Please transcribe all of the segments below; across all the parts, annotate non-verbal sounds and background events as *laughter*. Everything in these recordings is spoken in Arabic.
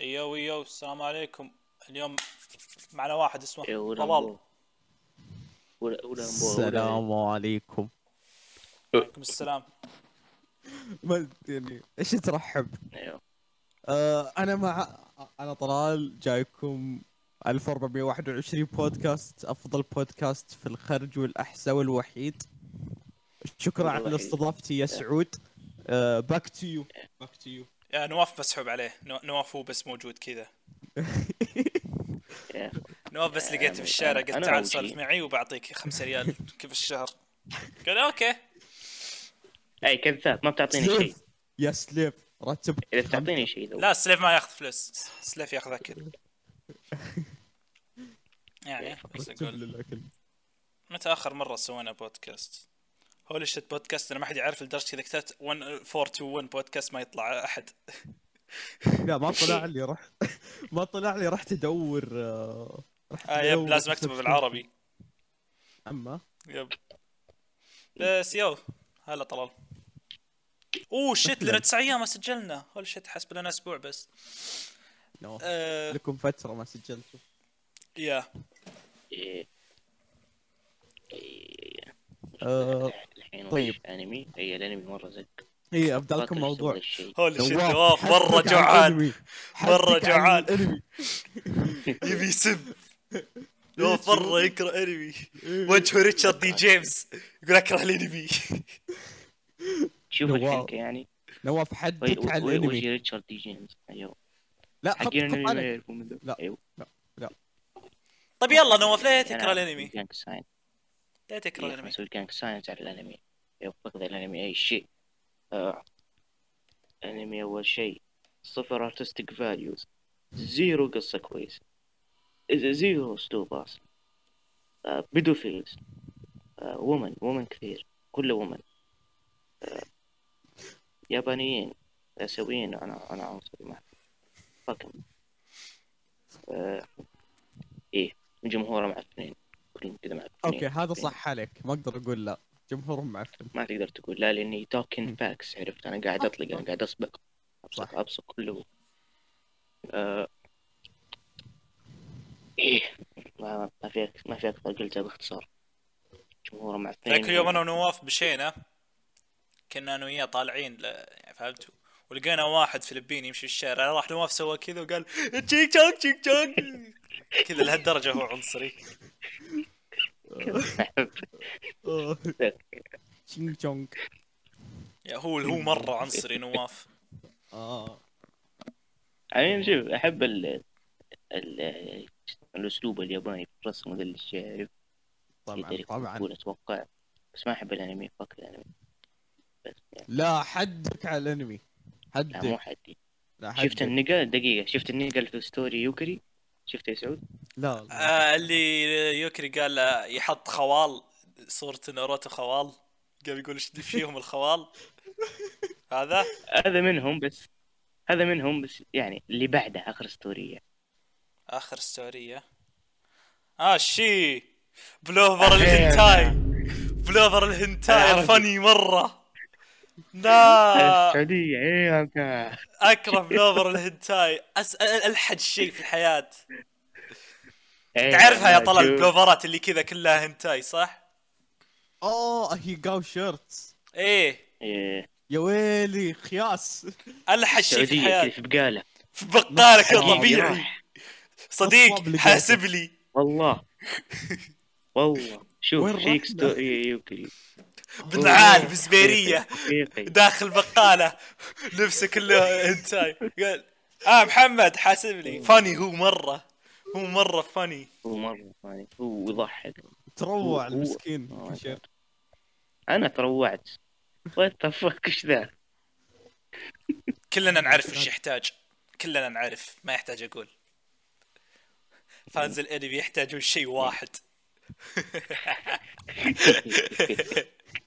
يو يو السلام عليكم اليوم معنا واحد اسمه إيه، طلال. السلام عليكم. عليكم السلام. ما يعني إيش ترحب؟ أيوه. آه أنا مع أنا طلال جايكم 1421 بودكاست أفضل بودكاست في الخرج والأحساء والوحيد. شكرا على. استضافتي يا سعود. باك تو يو باك تو يو يا نواف مسحوب عليه. نو- نواف هو بس موجود كذا. *laughs* Yeah. نواف بس آه، لقيته في الشارع قلت تعال سولف. معي وبعطيك خمسة ريال كيف الشهر. قال okay. أي كذاب ما بتعطيني شيء. يا سليف رتب إذا بتعطيني شيء لا سليف ما ياخذ فلوس. سليف ياخذ أكل. *laughs* يعني بس أقول. متى آخر مرة سوينا بودكاست؟ holy shit بودكاست أنا ما حد يعرف لدرجه كذا. كتبت 1421 بودكاست ما يطلع أحد. *laughs* لا ما طلع لي رحت. *laughs* ما طلع لي رحت أدور آه، رحت آه yep لازم أكتبه بالعربي. أما؟ yep. بس yo هلا طلال. oh shit لنا تسع أيام ما سجلنا. holy shit حسب لنا أسبوع بس. no. آه لكم فترة ما سجلتوا. yeah. آه، الحين طيب. أنمي. اي الأنمي مرة زق هي أبدأ لكم موضوع. ذا الشيء؟ هول شت نواف، مرة جوعان. عن جوعان. *laughs* يبي يسب نواف مرة يكره أنمي. وجهه ريتشارد دي جيمس. يقول أكره الأنمي. شوف نواف. الحنكه يعني. نواف حدك عن وي- وجه الانمي ريتشارد دي جيمس. أيوه. لا حقين الأنمي من ذا. لا. أيوه. طيب يلا نواف ليه تكره الأنمي؟ ليه تكره الأنمي؟ مسوي junk science على الأنمي يوم فقد الأنمي أي شيء آه. انمي أول شيء صفر artistic values zero قصة كويسة إذا zero اسلوب أصلا آه. pedophiles آه. women women كثير كله women آه. يابانيين آسيويين أنا أنا عنصري معهم فكم آه. إيه جمهوره معفنين كلهم كذا معفنين أوكي هذا صح عليك. ما أقدر أقول لا. جمهورهم معفن ما تقدر تقول. لا لأني توكن مم. باكس عرفت؟ أنا قاعد أطلق أنا قاعد أسبق. صح. أبصق ابصق كله. آه... إيه. ما, ما في ما في أكثر. قلتها باختصار جمهوره معفنين ذاك اليوم أنا ونواف مشينا كنا أنا وياه طالعين ل... يعني فهمتوا ولقينا واحد فلبيني يمشي في الشارع. راح نواف سوى كذا وقال تشينج تشونج تشينج تشونج *laughs* كذا لهالدرجة هو عنصري. *laughs* تشينج تشونج يا هو هو مرة عنصري نواف. آه. يعني شوف أحب ال... ال... الأسلوب الياباني في الرسم وذا الاشياء عرفت طبعا. طبعا أتوقع. بس ما أحب الأنمي فك الأنمي. بس يعني. لا حدك على الأنمي. لا مو حدك. حدي. لا شفت حدك. النقل؟ دقيقة شفت النقل في ستوري يوكري؟ شفت يا سعود؟ لا. آه اللي يوكري قال يحط خوال صورة ناروتو خوال. قام يقول إيش فيهم الخوال؟ هذا؟ هذا منهم بس هذا منهم بس يعني اللي بعده آخر ستورية آخر ستورية آه شي. بلوفر الهنتاي. *laughs* بلوفر الهنتاي. الفني مرة. لا. السعودية إيه. اكره بلوفر الهنتاي أس... ألحد شيء في الحياة. إيه، تعرفها يا طلال. البلوفرات اللي كذا كلها هنتاي صح؟ اوه هي جو شيرتس. إيه. إيه. يا ويلي خياس. ألحد شيء في الحياة. في بقالة في بقالة نصاب طبيعي. صديق. حاسب لي. والله. والله. شوف شيك؟ ستوري يوكري بنعال بزبيرية. حقيقي داخل بقالة. لبسه كله هنتاي قال آه محمد حاسب لي فاني هو مرة. هو مرة فاني. هو مرة ثاني هو يضحك. تروع المسكين كشير. أنا تروعت. what the fuck إيش ذا كلنا نعرف إيش *laughs* يحتاج. كلنا نعرف ما يحتاج أقول. fans الانمي يحتاجون شيء واحد. *laughs*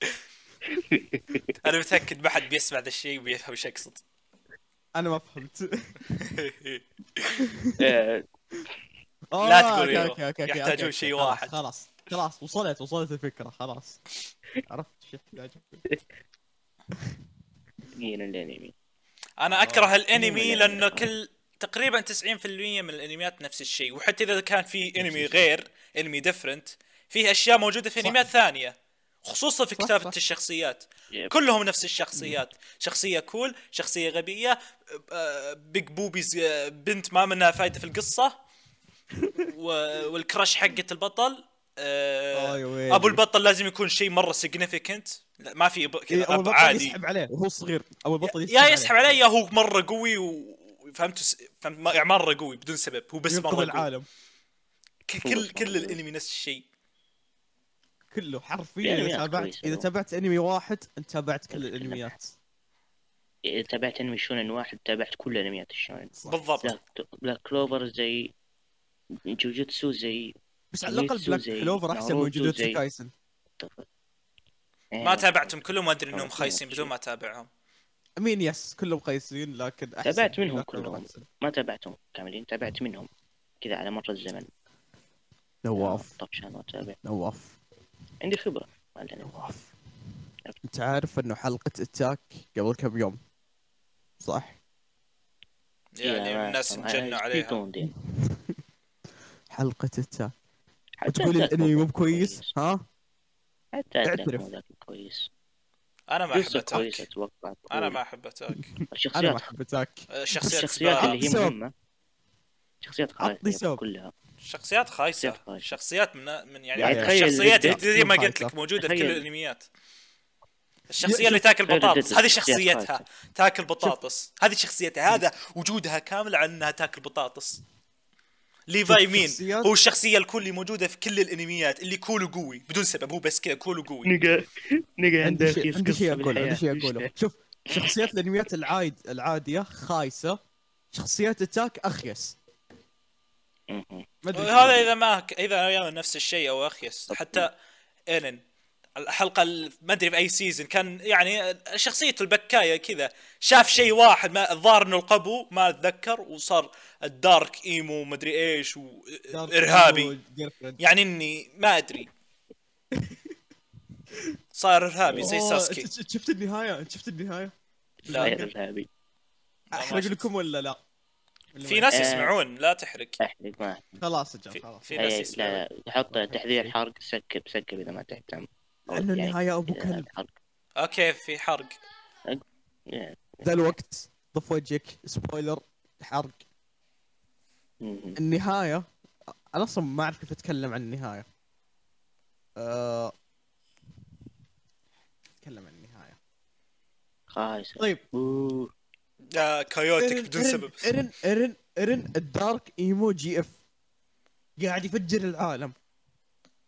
*laughs* أنا متأكد ما حد بيسمع ذا الشيء وبيفهم إيش أقصد. أنا ما فهمت. *laughs* آه، آه، لا تقول يحتاجون شيء واحد. خلاص خلاص وصلت وصلت الفكرة خلاص. عرفت إيش يحتاج *laughs* مين الانمي؟ أنا أكره الانمي مو لأنه. كل تقريبا 90% من الانميات نفس الشيء. وحتى إذا كان في انمي غير انمي different فيه أشياء موجودة في. انميات ثانية. خصوصا في كتابة صح. الشخصيات yep. كلهم نفس الشخصيات شخصية cool شخصية غبية آه، big boobies بنت ما منها فايدة في القصة و- وال crush حقة البطل آه، آه،. أبو البطل لازم يكون شيء مرة significant ما في ب- إيه، كذا اول اب بطل عادي يسحب عليه وهو صغير اول بطل يسحب يا يسحب عليه يا هو مرة قوي و فهمت يعني مرة قوي بدون سبب هو بس مرة قوي العالم كل كل. الانمي نفس الشيء كله حرفيا في إذا تابعت إذا. تابعت أنمي واحد أنت تابعت كل. الأنميات إذا تابعت أنمي شونن واحد تابعت كل انميات الشونن صح. بالضبط بلاك بلاك كلوفر زي جوجوتسو زي بس على الأقل بلاك زي كلوفر أحسن من جوجوتسو كايسن ما تابعتهم كلهم وأدري إنهم خايسين بدون. ما اتابعهم مين yes كلهم خايسين لكن أحسن تابعت منهم كلهم. أحسن. ما تابعتهم كاملين تابعت منهم كذا على مر الزمن نواف طفشان واتابع نواف عندي نواف أنت عارف إنه حلقة أتاك قبل كم يوم صح؟ يعني الناس انجنوا عليها. *laughs* حلقة أتاك. وتقول الأنمي مو بكويس؟ ها؟ حتى اعترف. كويس. أنا ما أحب أتاك. أنا ما أحب أتاك. أنا ما أحب أتاك. الشخصيات. اللي هي. مهمة. شخصيات عطني سبب. كلها. شخصيات خايسة. شخصيات خايسة. شخصيات من من يعني, يعني الشخصيات. اللي زي ما قلت. لك موجودة في كل. الأنميات. الشخصية اللي تاكل بطاطس. هذه شخصيتها. تاكل بطاطس. هذه شخصيتها. هذا وجودها كامل على إنها تاكل بطاطس. ليفاي مين؟ شخصيات- هو الشخصية الكل موجودة في كل الأنميات اللي cool وقوي بدون سبب. هو بس كذا cool وقوي nigga nigga عندي عنده عندي شيء أقوله عندي شيء. أقوله. *laughs* شوف شخصيات الأنميات العايد العادية خايسة. شخصيات اتاك أخيس. هذا إذا ما إذا نفس الشيء أو اخيس حتى إيرن الحلقة ال- ما أدري في أي season كان يعني شخصية البكاية كذا. شاف شيء واحد ما الظاهر إنه القبو ما أتذكر وصار ال dark emo ما أدري إيش وارهابي يعني إني ما أدري. صار إرهابي زي ساسكي. شفت النهاية؟ انت شفت النهاية؟ لا. غير الهابي أحرق. لكم ولا لا؟ في ناس. يسمعون لا تحرق. احرق ما خلاص أجل خلاص. في ناس إيه، يسمعون. لا لا تحط تحذير حرق skip skip إذا ما تهتم. لأنه يعني النهاية أبو كلب. okay في حرق. يعني. ذا الوقت. ضف وجهك. spoiler. حرق. مهم. النهاية أنا أصلا ما أعرف كيف أتكلم عن النهاية. أه... أتكلم عن النهاية. خايسة طيب. أوه. آه chaotic بدون سبب. ايرن ايرن ايرن ال dark emo GF. قاعد يفجر العالم.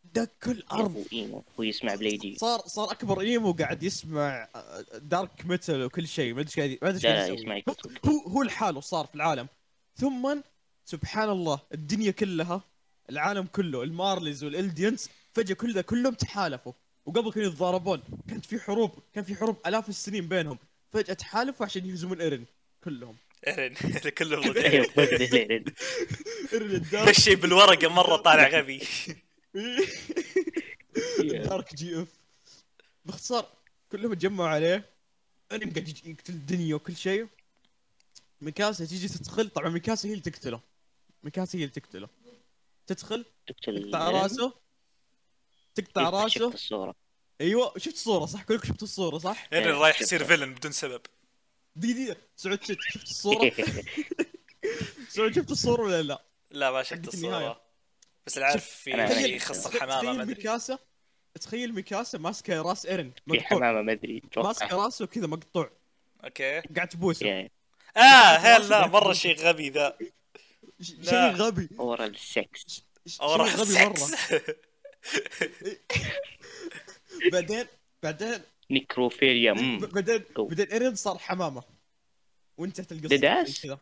دك الأرض. هو emo. هو يسمع بليدي. صار صار أكبر emo قاعد يسمع آه، dark metal وكل شيء. ما أدري إيش قاعد ما أدري إيش. يسمع. هو هو لحاله صار في العالم. ثم سبحان الله الدنيا كلها العالم كله ال Marleys وال Eldians فجأة كل ذا كلهم تحالفوا. وقبل كانوا يتضاربون. كانت في حروب. كان في حروب آلاف السنين بينهم. فجأة تحالفوا عشان يهزمون إيرن. كلهم. ايرن كله أيوه بقدر ايرن الدارك الشيء بالورقة مرة طالع غبي. *laughs* دارك جي إف. باختصار كلهم تجمعوا عليه أنا قاعد يقتل الدنيا وكل شيء. ميكاسا تيجي تدخل طبعا ميكاسا هي اللي تقتله. ميكاسا هي اللي تقتله. تدخل تقتل تقطع راسه. تقطع شفت راسه. الصورة. أيوه شفت الصورة صح؟ كلكم شفتوا الصورة صح؟ ايرن رايح. يصير villain بدون سبب. دقيقة. سعود شفت الصورة؟ *laughs* سعود شفت الصورة ولا لا؟ لا ما شفت. الصورة. بس العارف أنا- في شيء شفت. يخص تخيل- ما أدري. ميكاسا تخيل ميكاسا ماسكة راس إيرن في حمامة ما أدري أتوقع راسه كذا مقطوع. okay. قاعد تبوسه. يعني آه هل لا مرة شيء غبي ذا. شيء غبي. ورا السكس ش- أو راح شيء غبي مرة. سكس *laughs* بعدين بعدين necrophilia. بعدين. بعدين ايرن صار حمامة. وانتهت القصة that's it؟ كذا.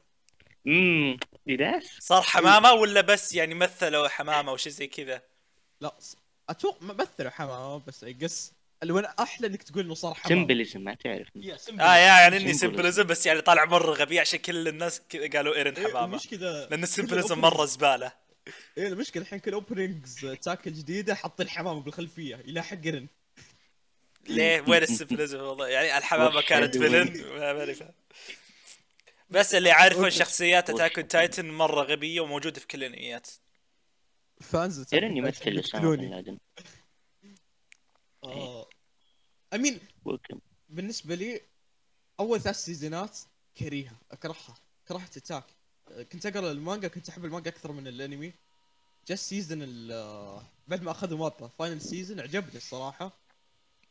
مم. ديداس صار حمامة ولا بس يعني مثلوا حمامة وشي زي كذا؟ لا أتوقع مثلوا حمامة بس يقص الون أحلى إنك تقول إنه صار حمامة. symbolism ما تعرف. يا آه يا يعني إني Symbolism. symbolism بس يعني طالع مرة غبي عشان كل الناس كذا قالوا ايرن إيه، حمامة. المشكلة لأن ال symbolism مرة زبالة. إيه المشكلة الحين كل openings أتاك الجديده حاطين حمامة بالخلفية يلاحق ايرن ليه وين ال symbolism والله. يعني الحمامة كانت villain ما فاهم بس اللي يعرفون okay. شخصيات؟ أتاك تايتن مرة غبية وموجودة في كل الأنميات. fans ترى يمثل اسامه لادن امين وكم؟ بالنسبة لي أول ثلاث سيزونات كريهة أكرهها. كرهت Attack. كنت أقرأ المانجا كنت أحب المانجا أكثر من الأنمي. جا ال season ال- بعد ما أخذوا مابا final season عجبني الصراحة.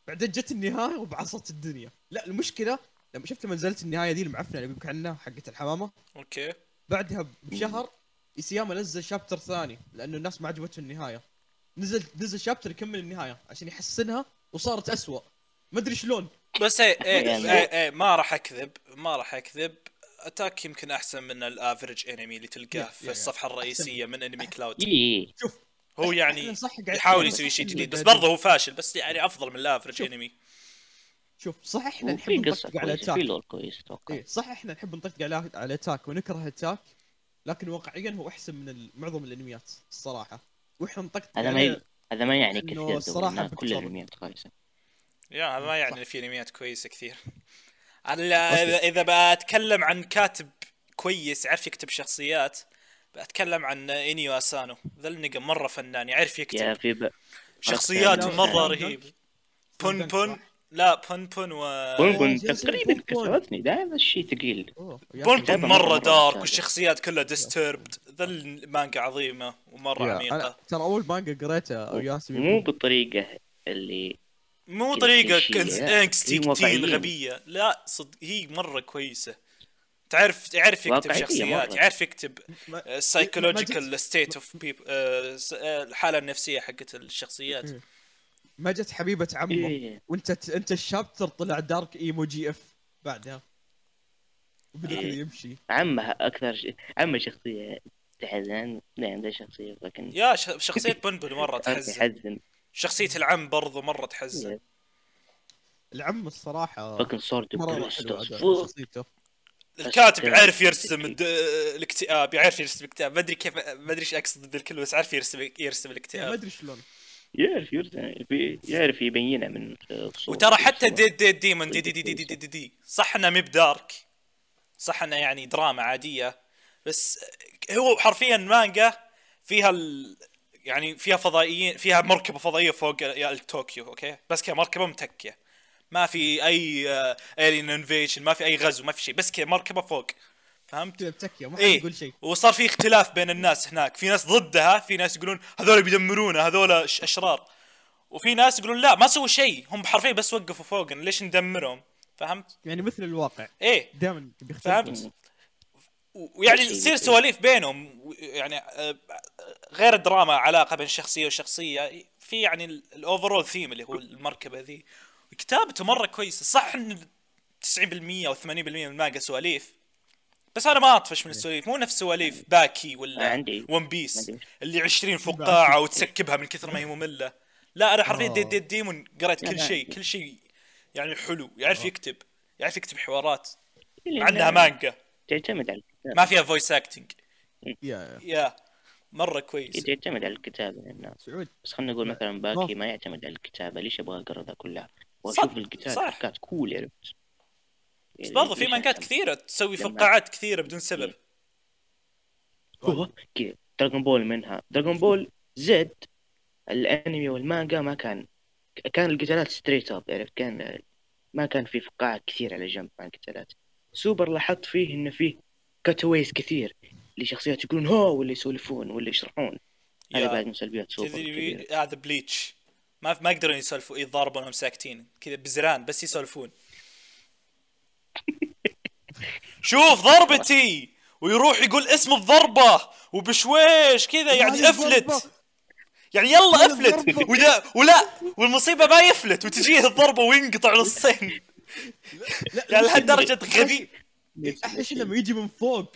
بعدين جت النهاية وبعصت الدنيا. لا المشكلة لما شفت لما نزلت النهاية دي المعفنة اللي بك عنها حقت الحمامة؟ أوكي. بعدها بشهر ايسياما نزل chapter ثاني لأنه الناس ما عجبته النهاية. نزل نزل chapter يكمل النهاية عشان يحسنها وصارت أسوأ. ما أدري شلون. بس يعني- إيه, إيه ما راح أكذب ما راح أكذب. Attack يمكن أحسن من ال average anime اللي تلقاه في الصفحة الرئيسية من انمي كلاود اي شوف هو يعني يحاول يسوي شيء جديد بس برضه هو فاشل بس يعني أفضل من ال average شوف. أنمي. شوف صح إحنا نحب نطقطق على كويسة في كويس أتوقع. إيه صح إحنا نحب نطقطق على على Attack ونكره Attack لكن واقعيا هو أحسن من معظم الأنميات الصراحة. وإحنا نطقطق هذا ما هذا ما يعني كثير الصراحة دورنا كل. الأنميات كويسة. yeah هذا ما يعني صح. في أنميات كويسة كثير. إذا بتكلم عن كاتب كويس يعرف يكتب شخصيات بتكلم عن إنيو أسانو ذا النقا مرة فنان يعرف يا يكتب في ب... شخصيات لا، مره رهيبه لا. بون لا، بون. لا بون بون و بون بون تقريبا. كسرتني دائما الشيء ثقيل يا بون. بون مرة مرة dark. والشخصيات كلها disturbed ذا المانجا عظيمة ومرة yeah، عميقة ترى أول مانجا قريتها ياسمين مو بالطريقة اللي مو طريقة. انكستي كتير واقعية. غبية لا صدق هي مرة كويسة تعرف يعرف يكتب شخصيات مرة. يعرف يكتب سايكولوجيكال ستيت اوف بيبل الحالة النفسية حقت الشخصيات. إيه. ما جت حبيبة عمه إيه. وانت انت الشابتر طلع دارك إيمو جي إف بعدها وبدأ إيه. يمشي. عمها أكثر ش... عمها شخصية تحزن لا عنده شخصية لكن يا ش- شخصية بنبل مرة تحزن. تحزن شخصية العم برضو مرة تحزن. العم الصراحة لكن أداء شخصيته. الكاتب يعرف يرسم الاكتئاب يعرف يرسم الاكتئاب. ما أدري كيف ما أدري إيش أقصد بالكلمة بس عارف يرسم يرسم ما الاكتئاب أدري شلون. يعرف يرسم في- يعرف يبينها من الصور وترى حتى والصور. ديد ديد ديمون دي دي دي دي دي دي, دي, دي. صح إنه مب دارك صح إنه يعني دراما عادية. بس هو حرفيا مانجا فيها ال... يعني فيها فضائيين فيها مركبة فضائية فوق yeah طوكيو okay؟ بس كذا مركبة متكيه ما في أي alien invasion ما في أي غزو ما في شيء بس كذا مركبة فوق فهمت؟ كذا بتكيه ما حد إيه يقول شيء. وصار في اختلاف بين الناس هناك في ناس ضدها في ناس يقولون هذول بيدمرونا هذول ش- أشرار وفي ناس يقولون لا ما سووا شيء هم حرفيا بس وقفوا فوقنا ليش ندمرهم؟ فهمت؟ يعني مثل الواقع. إيه. دائما بيختلف. فهمت؟ ويعني تصير سواليف بينهم يعني آه، غير الدراما علاقة بين شخصية وشخصية في يعني ال overall theme اللي هو المركبة ذي. كتابته مرة كويسة. صح إن 90% أو 80% من المانجا سواليف. بس أنا ما أطفش من السواليف. مو نفس سواليف باكي ولا عندي. ون بيس عندي. اللي 20 باكي. فقاعة وتسكبها من كثر ما هي مملة. لا أنا حرفيا آه. Dead Dead Demon قريت كل شيء. كل شيء يعني حلو. يعرف يكتب. يعرف يكتب حوارات. مع انها مانجا. تعتمد على الكتاب ما فيها voice acting yeah yeah. مرة كويس. تعتمد على الكتابة لأن سعود. بس خلينا نقول مثلا باكي ما يعتمد على الكتابة. ليش أبغى أقرأ ذا كلها الكتاب صح. حركات cool عرفت بس. يعني برضو في ليش مانجات؟ كثيرة تسوي فقاعات كثيرة بدون سبب. هو؟ كذا دراغون بول منها. دراغون بول زد الأنمي والمانجا ما كان كان القتالات straight up عرفت كان ما كان في فقاعات كثير على جنب مع القتالات. سوبر لاحظت فيه إنه فيه cutaways كثير لشخصيات يقولون هو ولا يسولفون ولا يشرحون. هذا بعد من سلبيات سوبر. هذا Bleach ما ما يقدرون يسولفون يضاربون وهم ساكتين كذا بزران بس يسولفون. *laughs* شوف ضربتي! ويروح يقول اسم الضربة! وبشويش كذا يعني أفلت. يعني يلا أفلت. ولا ولا والمصيبة ما يفلت. وتجيه الضربة وينقطع نصين. يعني لهالدرجة غبي. أحلى شيء لما يجي من فوق؟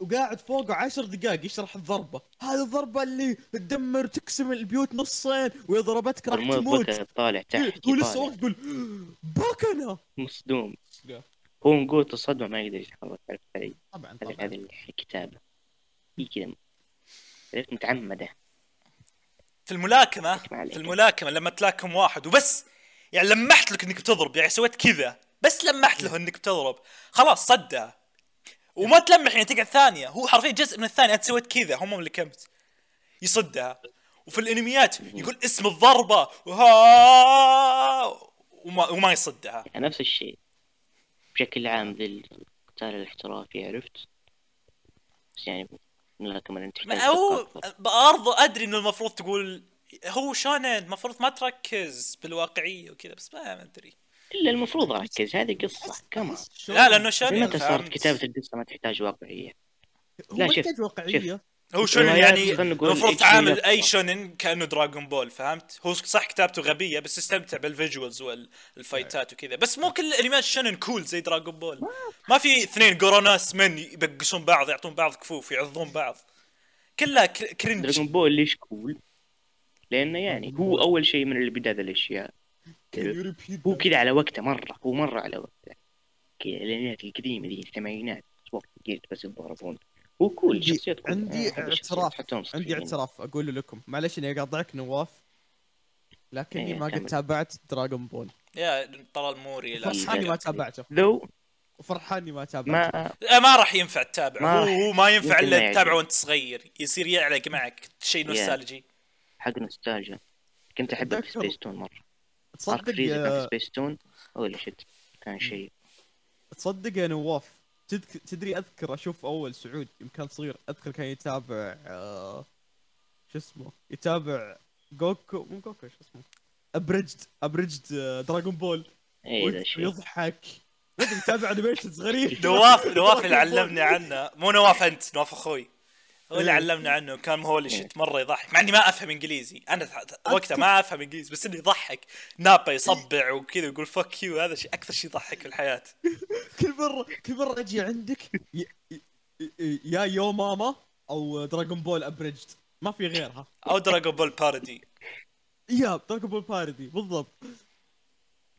وقاعد فوقه عشر دقائق يشرح الضربة. هذه الضربة اللي تدمر تقسم البيوت نصين واذا ضربتك راح تموت. طالع تحت هو لسه يطالع. واقف يقول بكنا مصدوم. هو من قوة الصدمة ما يقدر يتحرك عرفت علي طبعا طبعا. هذه الكتابة. هي كذا. عرفت متعمدة. في الملاكمة. في الملاكمة لما تلاكم واحد وبس. يعني لمحت لك إنك بتضرب يعني سويت كذا بس لمحت له إنك بتضرب. خلاص صدها وما تلمح يعني تقعد ثانية. هو حرفيا جزء من الثانية. أنت سويت كذا. هم اللي كمت. يصدها. وفي الأنميات يقول اسم الضربة. وها. وما, وما يصدها. يعني نفس الشيء. بشكل عام ذي القتال الاحترافي عرفت؟ بس يعني لكن أنت هو. برضو أدري إنه المفروض تقول هو شونن المفروض ما تركز بالواقعية وكذا بس ما أدري. إلا المفروض أركز. هذه قصة. كمان لا لأنه من شونن متى صارت؟ كتابة القصة ما تحتاج واقعية؟ هو لا، ما شوف، واقعية. هو شونن يعني؟ المفروض تعامل. أي شونن كأنه دراغون بول فهمت؟ هو صح كتابته غبية بس استمتع بال visuals وال fightات وكذا. بس مو كل انميات شونن cool زي دراغون بول ما في اثنين جورو ناس من يبقسون بعض يعطون بعض كفوف يعضون بعض. كلها كر- cringe دراجون بول ليش cool؟ لأنه يعني هو أول شيء من اللي بدا ذا الاشياء هو كذا على وقته مرة هو مرة على وقته. كذا الانميات القديمة ذي الثمانينات. وقت جيت بس يتضاربون هو كول عندي- شخصيات كول. عندي اعتراف. عندي صغيرين. اعتراف أقول لكم. معلش إني أقاطعك نواف لكني إيه، ما قد. تابعت دراغون بول يا طلال موري لا. فرحان ما تابعته. ذو وفرحان ما تابعته. ما آه، ما راح ينفع تتابع ما هو ما ينفع إلا تتابعه. وأنت صغير. يصير يعلق معك شيء. نوستالجي. حق نوستالجيا. كنت أحبه في أتذكر- سبيس تون مرة. تصدق فريزا كان في yeah سبيس تون holy shit كان شيء. تصدق يا نواف تذك- تدري أذكر أشوف أول سعود يوم كان صغير أذكر كان يتابع آه، شو اسمه؟ يتابع جوكو مو جوكو شو اسمه؟ abridged abridged دراغون بول اي أدري يتابع animations غريب. *laughs* نواف *laughs* نواف اللي علمني عنه. مو نواف أنت نواف أخوي. هو اللي إيه. علمنا عنه كان holy shit مرة يضحك مع إني ما أفهم إنجليزي. أنا وقتها ما أفهم إنجليزي بس إنه يضحك. نابا يصبع وكذا ويقول fuck you هذا شيء أكثر شيء يضحك في الحياة. *laughs* كل مره كل مرة أجي عندك *laughs* يا yo mama أو Dragon Ball Abridged ما في غيرها أو Dragon Ball parody يا Dragon Ball parody بالضبط.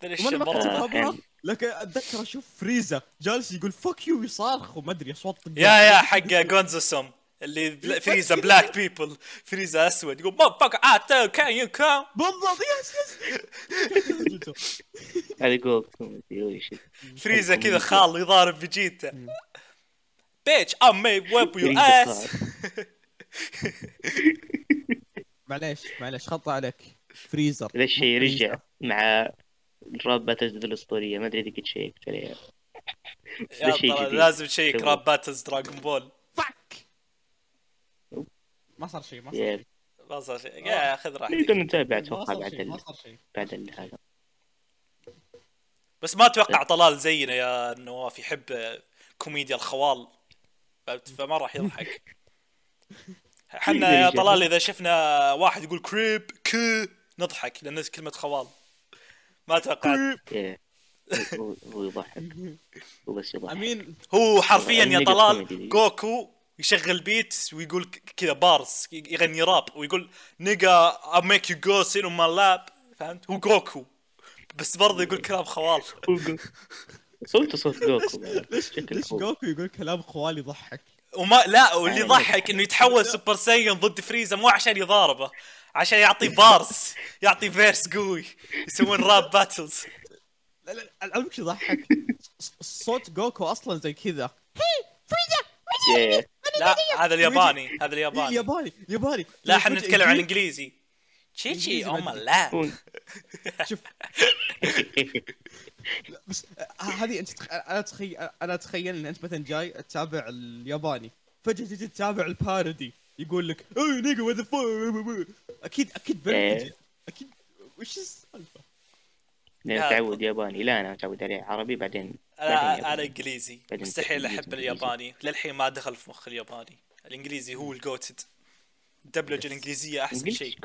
وأنا ما لكن أتذكر أشوف فريزا جالس يقول fuck you يصارخ وما أدري أصوات. يا يا حق جونزو سوم. اللي فريزا بلاك بيبل فريزا اسود يقول ما فك ات كان يو كام بالضبط. يس يس هذا فريزا كذا خال يضارب فيجيتا بيتش ام مي ويب يو اس معليش معليش خطأ عليك. فريزر ذا الشيء مو فريزا. رجع مع الراب باتلز الاسطوريه ما أدري إذا قد شيكت عليها. لازم تشيك. rap battles Dragon Ball ما صار شيء ما صار شيء. ما صار شيء. يا خذ نقدر راحتك نتابع ما أتوقع بعد ما ال... آه. صار شيء. بعد هذا. بس ما أتوقع طلال زينا يا نواف يحب كوميديا الخوال؟ فما راح يضحك. *laughs* حنا يا طلال إذا شفنا واحد يقول كريب كي نضحك لأن كلمة خوال. ما *laughs* يا. هو يضحك. هو بس يضحك. أمين. هو حرفيا يا طلال. جوكو يشغل beat ويقول كذا bars يغني راب ويقول nigga I make you go sit on my lap. فهمت؟ هو جوكو. بس برضه يقول كلام خوال. صوته صوت جوكو. *laughs* ليش ليش. جوكو يقول كلام خوالي يضحك؟ وما لا واللي يعني- يضحك إنه يتحول *laughs* Super Saiyan ضد فريزا مو عشان يضاربه عشان يعطي *laughs* bars يعطي verse قوي يسوون rap battles لا شو يضحك. صوت جوكو أصلا زي كذا. لا هذا الياباني هذا الياباني. ياباني ياباني. لا إحنا نتكلم عن يجي- إنجليزي. تشيتشي إنجليزي أو بعد. لا شوف. بس آه، هذه أنت تخ... أنا اتخيل أنا أتخيل إن أنت مثلا جاي تتابع الياباني. فجأة تجي تتابع ال parody. يقول لك أي nigga أكيد أكيد إيه. أكيد. وش السالفة؟ تعود ياباني لا أنا متعود عليه عربي بعدين أنا. أنا إنجليزي بعدين مستحيل أحب. الياباني للحين ما دخل في مخ الياباني الإنجليزي هو ال goated الدبلجه. الإنجليزية أحسن شيء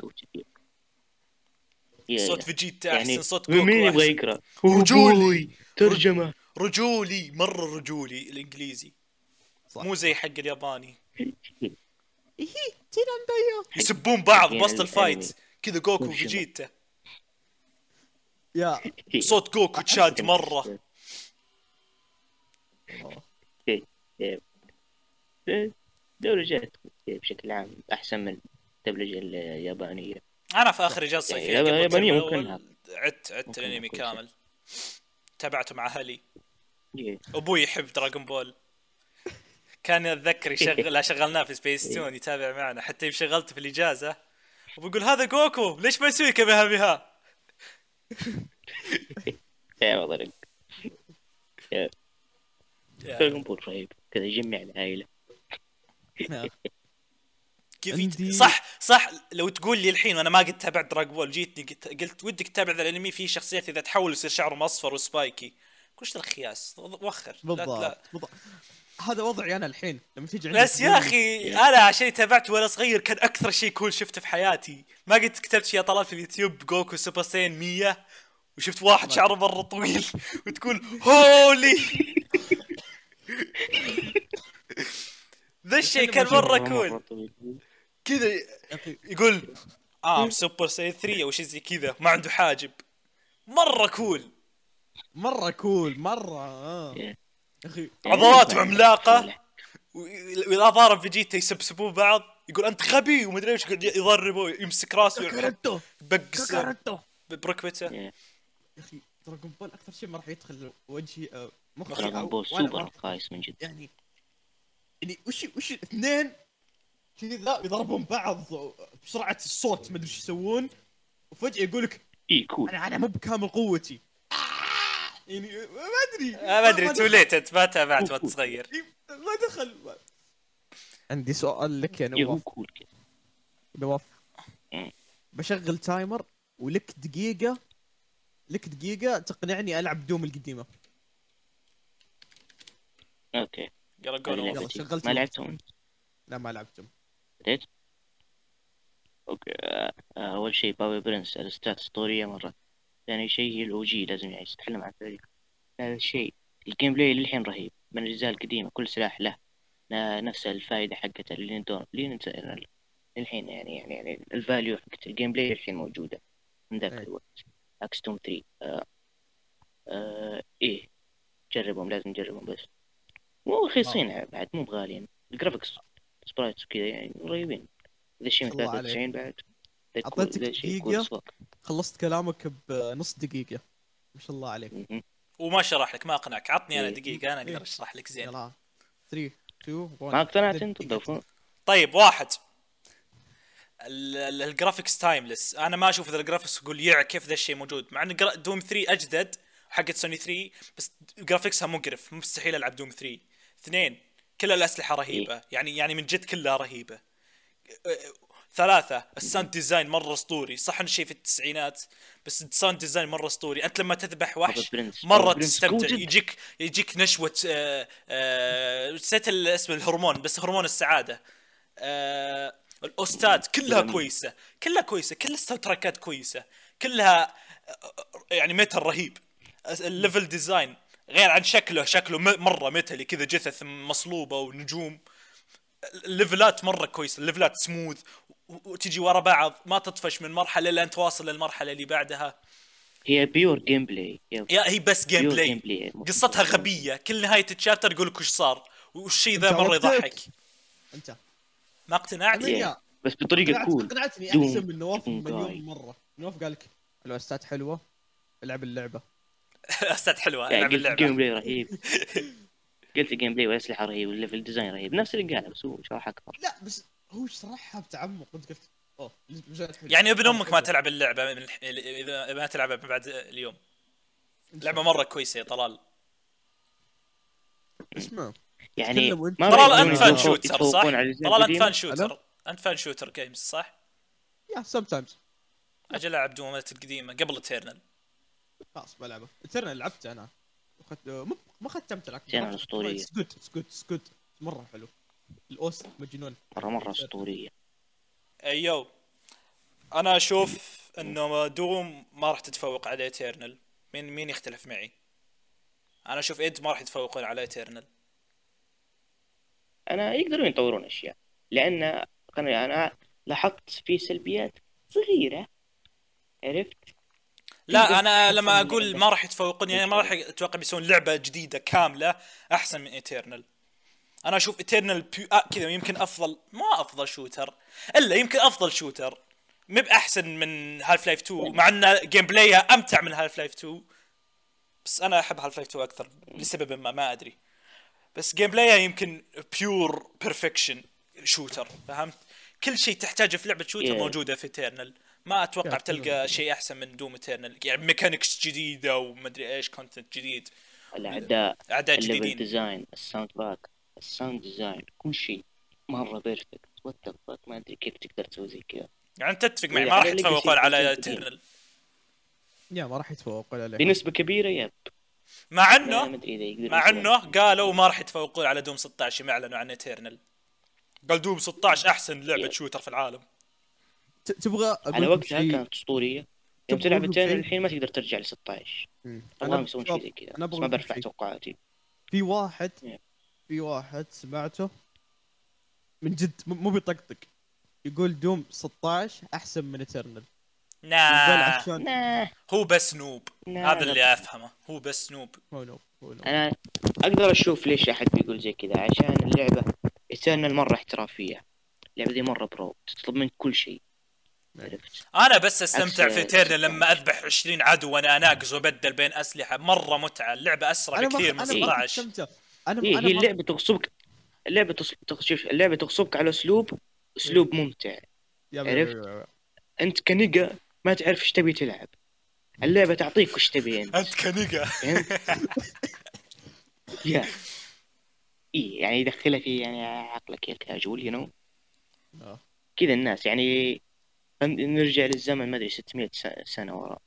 صوت. فيجيتا يعني احسن صوت جوكو مين يبغى. يقرأ رجولي. ترجمة رجولي مرة رجولي الإنجليزي صح. مو زي حق الياباني *laughs* تيراندايا يسبون بعض حقين بوسط. ال fight كذا جوكو. وفيجيتا يا *laughs* صوت جوكو chad مرة. دبلجات بشكل عام أحسن من الدبلجه اليابانية. أنا في آخر إجازة صيفيه يعني الترم ممكن. عدت عدت الأنمي. كامل. تابعته مع أهلي. إيه. أبوي يحب Dragon Ball كان اتذكر يشغل لا شغلناه في سبيس تون يتابع معنا. حتى يوم شغلته في الإجازة وبقول هذا جوكو ليش ما يسوي كاميهاميها يا والله Dragon Ball رهيب كذا يجمع العائلة. كيف عندي-. صح صح. لو تقول لي الحين وأنا ما قد تابعت Dragon Ball جيتني قلت, قلت ودك تتابع ذا الأنمي فيه شخصيات إذا تحول يصير شعرهم أصفر و spiky. وش الخياس. وخر. لا بالضبط لا. بالضبط. هذا وضعي أنا الحين لما تيجي عندك بس يا أخي أنا عشان تابعت وأنا صغير كان أكثر شيء cool شفته في حياتي. ما قد كتبت شيء طلال في اليوتيوب جوكو Super Saiyan 100 وشفت واحد شعره مرة طويل وتقول holy! ذا الشيء كان مرة cool كذا يقول آه Super Saiyan 3 أو شيء زي كذا ما عنده حاجب. مرة كول مرة كول مرة آه. أخي عضلاته عملاقة. و- وإذا ضارب فيجيتا يسبسبون بعض يقول أنت غبي ومدري إيش يقعد يضربه يمسك راسه كاكاروتو بركبته يا أخي Dragon Ball أكثر شيء ما راح يدخل وجهي آه، مخي Dragon Ball super خايس من جد. يعني يعني وش وش اثنين كذا يضربون بعض بسرعة الصوت ما أدري إيش يسوون. وفجأة يقول لك اي cool أنا أنا مو بكامل قوتي. يعني ما أدري. ما أدري دخل- too late انت ما تابعت وانت صغير. *laughs* ما دخل. عندي سؤال لك يا هو نواف. نواف. بشغل timer ولك دقيقة لك دقيقة تقنعني ألعب Doom القديمة. okay. يلا قول. يلا،. شغلت ما. لعبتهم لا ما لعبتهم بديت أوكي. آه، أول شيء باوي برنس الستات اسطوريه مرة. ثاني شيء هي الاو جي لازم يعني تتكلم عن التاريخ ثالث شيء الجيم بلاي للحين رهيب. من الأجزاء القديمة كل سلاح له نفس الفائده حقته. اللي ندور اللي نت- للحين يعني يعني يعني الفاليو حقت الجيم بلاي للحين موجودة. من ذاك أي. الوقت. اكستوم 3 آه آه إيه. جربهم لازم نجربهم بس. مو رخيصين بعد مو بغاليين. ال graphics sprites وكذا يعني رهيبين. ذا الشيء من الله عليك. 93 بعد. cool فوق. خلصت كلامك بنص دقيقة. ما شاء الله عليك. وما شرح لك ما أقنعك. عطني أنا إيه. دقيقة أنا أقدر إيه. أشرح لك زين. يلا. 3 2 1 ما اقتنعت أنت طيب واحد. ال- ال- ال graphics timeless أنا ما أشوف ذا ال graphics أقول يع كيف ذا الشيء موجود. مع إن Doom 3 أجدد. حقت سوني 3 بس graphics ها مقرف. مستحيل ألعب Doom 3 اثنين كل الاسلحه رهيبة. يعني يعني من جد كلها رهيبة. ثلاثة. ال sound design مرة أسطوري. صح إنه شيء في التسعينات بس ال sound design مرة أسطوري. أنت لما تذبح وحش. مرة تستمتع. يجيك يجيك نشوة آه، آه، نسيت اسم الهرمون بس هرمون السعادة. آه، ال OST ات كلها. كويسة. كلها كويسة. كل ال soundtrack ات كويسة. كلها يعني metal رهيب. ال level design غير عن شكله. شكله م- مرة metal ي. كذا جثث مصلوبة ونجوم. ال level ات مرة كويسة. ال level ات smooth وتجي ورا بعض ما تطفش من مرحلة لين تواصل للمرحلة اللي بعدها. هي pure gameplay هي yeah هي بس gameplay gameplay قصتها غبية. كل نهاية ال chapter يقول لك وش صار؟ والشيء ذا مرة. يضحك. أنت. ما اقتنعت؟ بس بطريقة cool أقنعتني. احسن من نواف مليون. مرة. نواف قال لك ال OST ات حلوة العب اللعبة. *laughs* OST ات حلوة يعني العب قلت game اللعبة. play رهيب. *laughs* قلت gameplay والاسلحه رهيب وال level design رهيب. نفس اللي قاله بس هو شرح أكثر لا بس هو شرحها بتعمق وانت قلت أوه. يعني ابن أمك ما. تلعب اللعبة من الح- اذا ما تلعبها من بعد اليوم. لعبة مرة كويسة يا طلال. اسمع. يعني طلال أنت fan shooter صح؟ طلال أنت. fan shooter أنت fan shooter games صح؟ yeah sometimes أجل ألعب Doom ات القديمة قبل Eternal خلاص بلعبه. Eternal لعبت أنا. مو ما ختمت لك Eternal أسطورية. سكوت سكوت سكوت مرة حلو. ال OST مجنون. مره مره اسطوريه ايو أنا أشوف إنه Doom ما راح تتفوق على Eternal مين مين يختلف معي؟ أنا أشوف id ما راح يتفوقون على Eternal أنا يقدرون يطورون أشياء. لأن أنا لاحظت في سلبيات صغيرة. عرفت؟ لا أنا لما أقول. ما راح يتفوقون يعني ما راح أتوقع بيسوون لعبة جديدة كاملة أحسن من Eternal أنا أشوف Eternal pure... آه كذا يمكن أفضل ما أفضل shooter إلا يمكن أفضل shooter مو بأحسن من Half-Life 2 مع إن gameplay ها أمتع من Half-Life 2 بس أنا أحب Half-Life 2 أكثر لسبب ما ما أدري. بس gameplay ها يمكن pure perfection shooter فهمت؟ كل شيء تحتاجه في لعبة shooter Yeah. موجودة في Eternal ما أتوقع Yeah, بتلقى شيء أحسن من Doom Eternal يعني mechanics جديدة ومدري إيش content جديد. الأعداء أعداء ال level جديدين. design ال sound back ال sound design كل شيء. مرة perfect what ما أدري كيف تقدر تسوي زي كذا. يعني تتفق معي يعني ما راح على يتفوقون على Eternal yeah ما راح يتفوقون عليه. بنسبة كبيرة yep. مع انه ما مع. إنه قالوا ما راح يتفوقون على Doom 16 يوم أعلنوا عن Eternal قال Doom 16 أحسن لعبة Yeah. shooter في العالم. تبغى على وقتها شيء؟ كانت أسطورية. يوم تلعب شيء؟ الحين ما تقدر ترجع ل 16 مم. والله أنا يسوون شيء زي كذا. ما برفع. توقعاتي. في واحد Yeah. في واحد سمعته من جد مو بيطقطق. يقول Doom 16 أحسن من Eternal. يقول nah عشان nah, هو بس noob. لا، هذا. اللي أفهمه. هو بس noob. هو no هو no أنا أقدر أشوف ليش أحد بيقول زي كذا عشان اللعبة Eternal مرة احترافية. اللعبة دي مرة pro تطلب منك كل شيء. أنا بس أستمتع في Eternal لما أذبح 20 عدو وأنا أناقز وأبدل بين أسلحة. مرة متعة. اللعبة أسرع بكثير من أنا ما 16 أستمتع. أنا إيه أنا هي ما- اللعبة تغصبك اللعبة تص... تغ- شوف اللعبة تغصبك على أسلوب أسلوب ممتع. يا- يا- عرفت؟ أنت كنيجا ما تعرف إيش تبي تلعب. اللعبة تعطيك وش تبي أنت. أنت كنيقة؟ *laughs* يا. اي يعني يدخلها في يعني عقلك يا كاجول يو نو آه. كذا الناس يعني نرجع للزمن ما أدري 600 س- سنة ورا.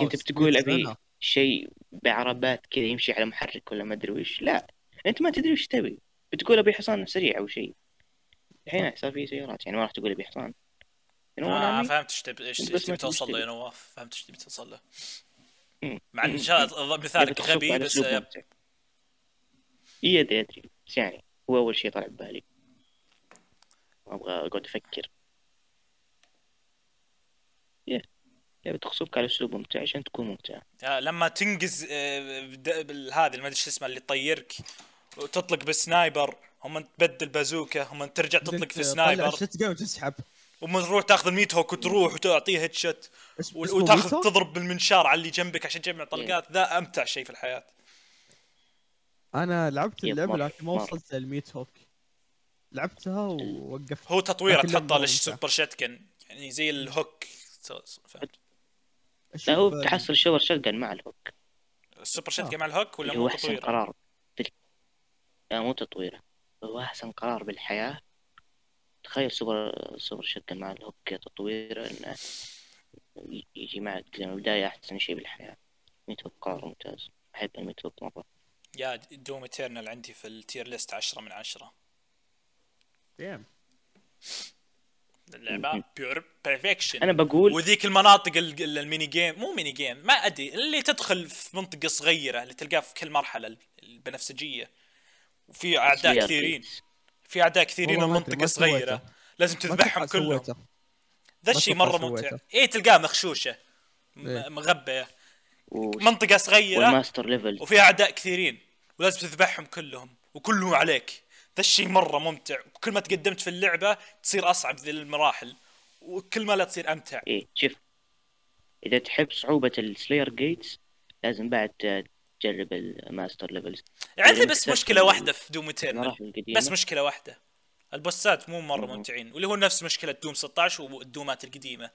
كنت بتقول 600 ابي. شيء بعربات كذا يمشي على محرك ولا ما أدري وش لا. أنت ما تدري وش تبي. بتقول أبي حصان سريع أو شيء. الحين صار في سيارات يعني ما راح تقول أبي حصان. Mean? فهمت إيش تبي إيش تبي توصل له يا نواف فهمت إيش تبي توصل له. مع إن. شاء لعبة مثالك غبي بس. ممتع. إي أدري أدري. بس يعني هو أول شيء طلع ببالي. أبغى أقعد أفكر. yeah لعبة تغصبك على أسلوب ممتع عشان تكون ممتعة آه، لما تنقز آه، بالهذا ما أدري شو اسمه اللي يطيرك. وتطلق بال sniper هم تبدل بازوكا هم ترجع تطلق في sniper ال shotgun وتسحب ومن تروح تاخذ ال meat hook وتروح وتعطيه headshot وتاخذ؟ تضرب بالمنشار على اللي جنبك عشان تجمع طلقات. ذا أمتع شيء في الحياة. أنا لعبت yep، اللعبة لكن ما. وصلت لل meat hook. لعبتها ووقفت. هو تطويره لما تحطه. للسوبر shotgun. يعني زي ال hook. فهمت. لا هو تحصل super shotgun مع ال hook. ال super shotgun آه. مع ال hook ولا هو أحسن تطويره قرار. لا مو تطويره هو أحسن قرار بالحياة. تخيل super super shotgun مع ال hook تطويره إنه ي- يجي معك. ما البداية أحسن شيء بالحياة. meat hook قرار ممتاز. أحب ال meat hook مرة. yeah Doom Eternal عندي في ال tier list 10 من 10 Damn. اللعبة pure perfection أنا بقول وذيك المناطق ال- ال- ال mini game مو mini game ما أدري. اللي تدخل في منطقة صغيرة اللي تلقاها في كل مرحلة ال- البنفسجيه وفي أعداء كثيرين. في أعداء كثيرين المنطقة صغيرة. لازم تذبحهم كلهم. ذا الشيء مرة ممتع. إيه تلقاه مخشوشه إيه. مغبية. منطقة صغيرة وال master level. وفي أعداء كثيرين. ولازم تذبحهم كلهم. وكلهم عليك. ذا الشيء مرة ممتع. وكل ما تقدمت في اللعبة تصير أصعب ذي المراحل. وكل ما لا تصير أمتع. إيه شوف. إذا تحب صعوبة ال Slayer Gates لازم بعد تجرب ال master levels عندي إذا بس مشكلة واحدة في Doom بس مشكلة واحدة. البوسات مو مرة. ممتعين واللي هو نفس مشكلة Doom 16 والدومات القديمة.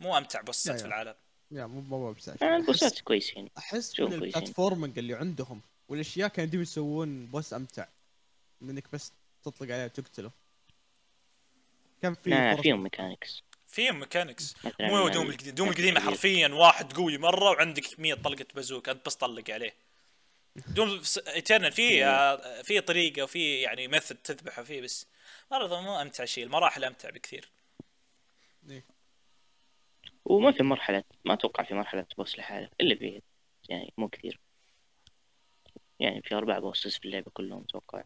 مو أمتع بوسات في. العالم. yeah مو مو بس آه، البوسات كويسين. أحس من كويسين. ال platforming اللي عندهم والأشياء كانوا يسوون boss أمتع. من إنك بس تطلق عليه وتقتله. كان في فيهم mechanics فيهم mechanics مو يعني Doom القديم. Doom القديمة. حرفيا واحد قوي مرة وعندك 100 طلقة بازوك أنت بس طلق عليه. Doom Eternal في آه، في طريقة وفي يعني method تذبحه فيه بس مرة مو أمتع شيء المراحل أمتع بكثير. وما في مرحلة ما أتوقع في مرحلة boss لحاله إلا في يعني مو كثير. يعني في أربع bosses في اللعبة كلهم أتوقع.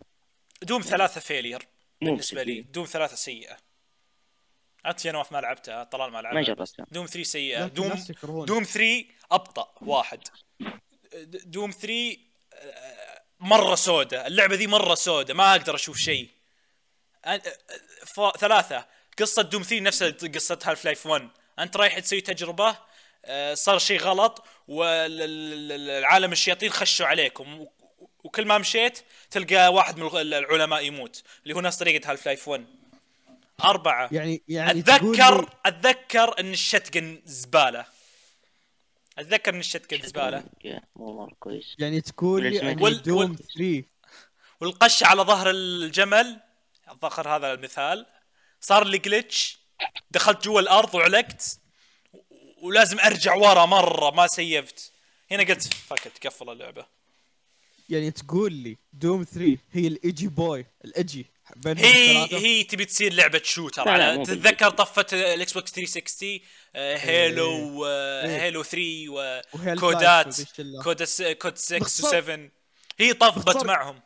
Doom ثلاثة failure مو بالنسبة لي. Doom ثلاثة سيئة. انت يا نواف ما لعبتها؟ طلال ما لعبها. ما جربتها. Doom 3 سيئة. لكن Doom Doom 3 أبطأ. واحد. Doom 3 آه، مرة سودة اللعبة ذي مرة سودة ما أقدر أشوف شيء. ثلاثة قصة Doom 3 نفس قصة Half-Life 1 أنت رايح تسوي تجربة آه، صار شيء غلط والعالم الشياطين خشوا عليكم وكل ما مشيت تلقى واحد من العلماء يموت اللي هو نفس طريقة Half-Life 1 أربعة. يعني يعني لي- أتذكر إن ال shotgun زبالة. أتذكر ان ال shotgun زبالة. yeah، مو مرة كويس. يعني تقول لي ان وال- Doom وال- 3 والقشه على ظهر الجمل. أتذكر هذا المثال. صار لي glitch دخلت جوا الأرض وعلقت. ولازم أرجع ورا مرة ما سيفت. هنا قلت فكت قفل اللعبة. يعني تقول لي Doom 3 هي ال edgy boy ال edgy. هي الثلاثة. هي تبي تصير لعبة shooter على تتذكر طفت ال Xbox 360 آه، إيه. Halo آه، إيه. Halo 3 وكودات كودات كود 6 و7 هي طفت معهم.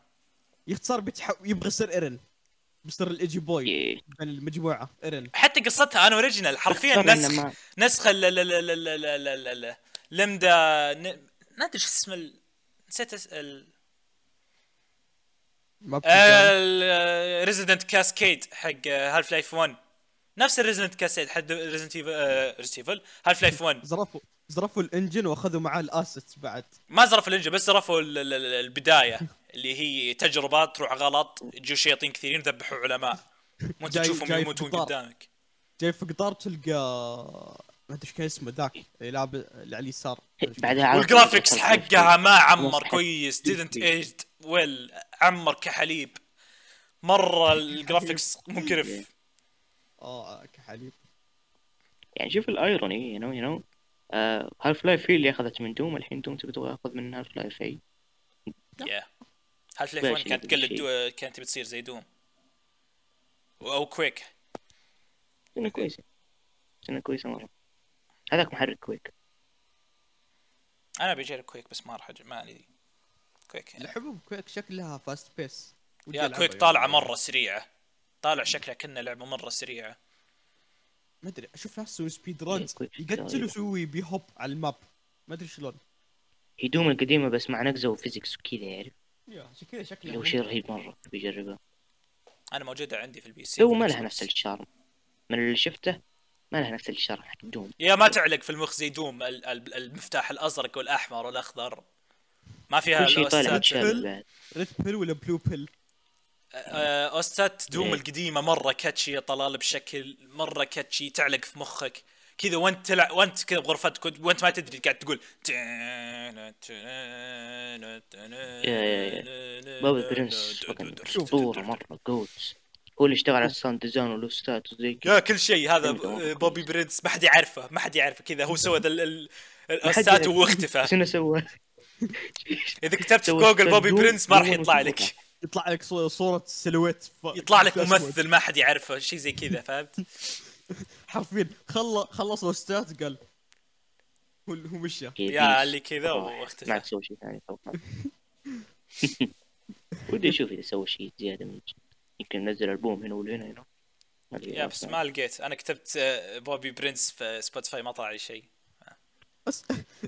يختصر بتح... يبغى يصير ايرل مصير الإيجي بوي من المجموعة. ايرل حتى قصتها ان أوريجينال. حرفيا نسخ نسخة لمدا ما أدري شو اسمه نسيت ما. ريزيدنت كاسكيد حق هالف لايف 1 نفس الريزيدنت كاسكيد حق ريزيدنت Evil Half-Life 1 زرفوا زرفوا ال engine وأخذوا معاه ال assets بعد. ما زرفوا ال engine بس زرفوا ال- ال- ال- البداية اللي هي تجربه تروح غلط يجوا شياطين كثيرين يذبحوا علماء. وانت تشوفهم يموتون. قدامك. جاي في قطار تلقى ما أدري إيش كان اسمه ذاك اللي لعب اللي على اليسار. بعدها دخلت حقها ما عمر. *laughs* كويس didn't aged. well عمر كحليب. مرة ال graphics مقرف آه كحليب. يعني شوف ال irony you know you know Half-Life هي اللي أخذت من Doom الحين Doom تبي تاخذ من Half-Life هي yeah Half-Life ماشي، 1 كانت تقلد. دو... كانت تبي تصير زي Doom. أو Quake سنة كويسة. سنة كويسة مرة. هذاك محرك Quake أنا بجرب Quake بس ما راح ما ادري Quake يعني. الحبوب Quake شكلها fast pace yeah Quake يعني. طالعة مرة سريعة. طالع شكلها كنا لعبة مرة سريعة. ما أدري أشوف ناس يسوي speedruns Quake يقتل ويسوي bhop على ال map. ما أدري شلون. هي Doom القديمة بس مع نقزة و physics وكذا يعرف yeah عشان كذا شكلها لو شيء رهيب مرة بيجربها. أنا موجودة عندي في ال PC. هو ما لها. نفس ال charm. من اللي شفته ما لها نفس ال charm حق Doom. yeah ما تعلق في المخ زي Doom ال- ال- المفتاح الأزرق والأحمر والأخضر. ما فيها كل شيء طالع الأوستات- متشابه بعد. red pill ولا blue pill اوستات Doom إيه. القديمة مرة catchy يا طلال بشكل مرة catchy تعلق في مخك. كذا وانت تلع... وانت كذا بغرفتك وانت- وانت ما تدري قاعد تقول Bobby Prince اسطورة مرة goats هو اللي اشتغل على ال sound design والاوستات وزي كذا. yeah كل شيء. هذا. Bobby Prince ما حد يعرفه ما حد يعرفه. كذا هو سوى ذا الاوستات. واختفى. *laughs* شنو سوى؟ *laughs* اذا كتبت في Google Bobby Prince ما راح يطلع. لك. *laughs* يطلع لك صو- صورة silhouette ف... يطلع لك. ممثل ما حد يعرفه شيء زي كذا *laughs* فهمت؟ حرفيا. خل... خلص الأستاذ قال هو هو مشى. yeah اللي كذا. ما واختفى. عاد سوى شيء ثاني توقع ودي أشوف إذا سوى شيء زيادة من يمكن نزل ألبوم هنا ولا هنا هنا yeah بس ما لقيت. أنا كتبت آه، Bobby Prince في Spotify ما طلع لي شيء.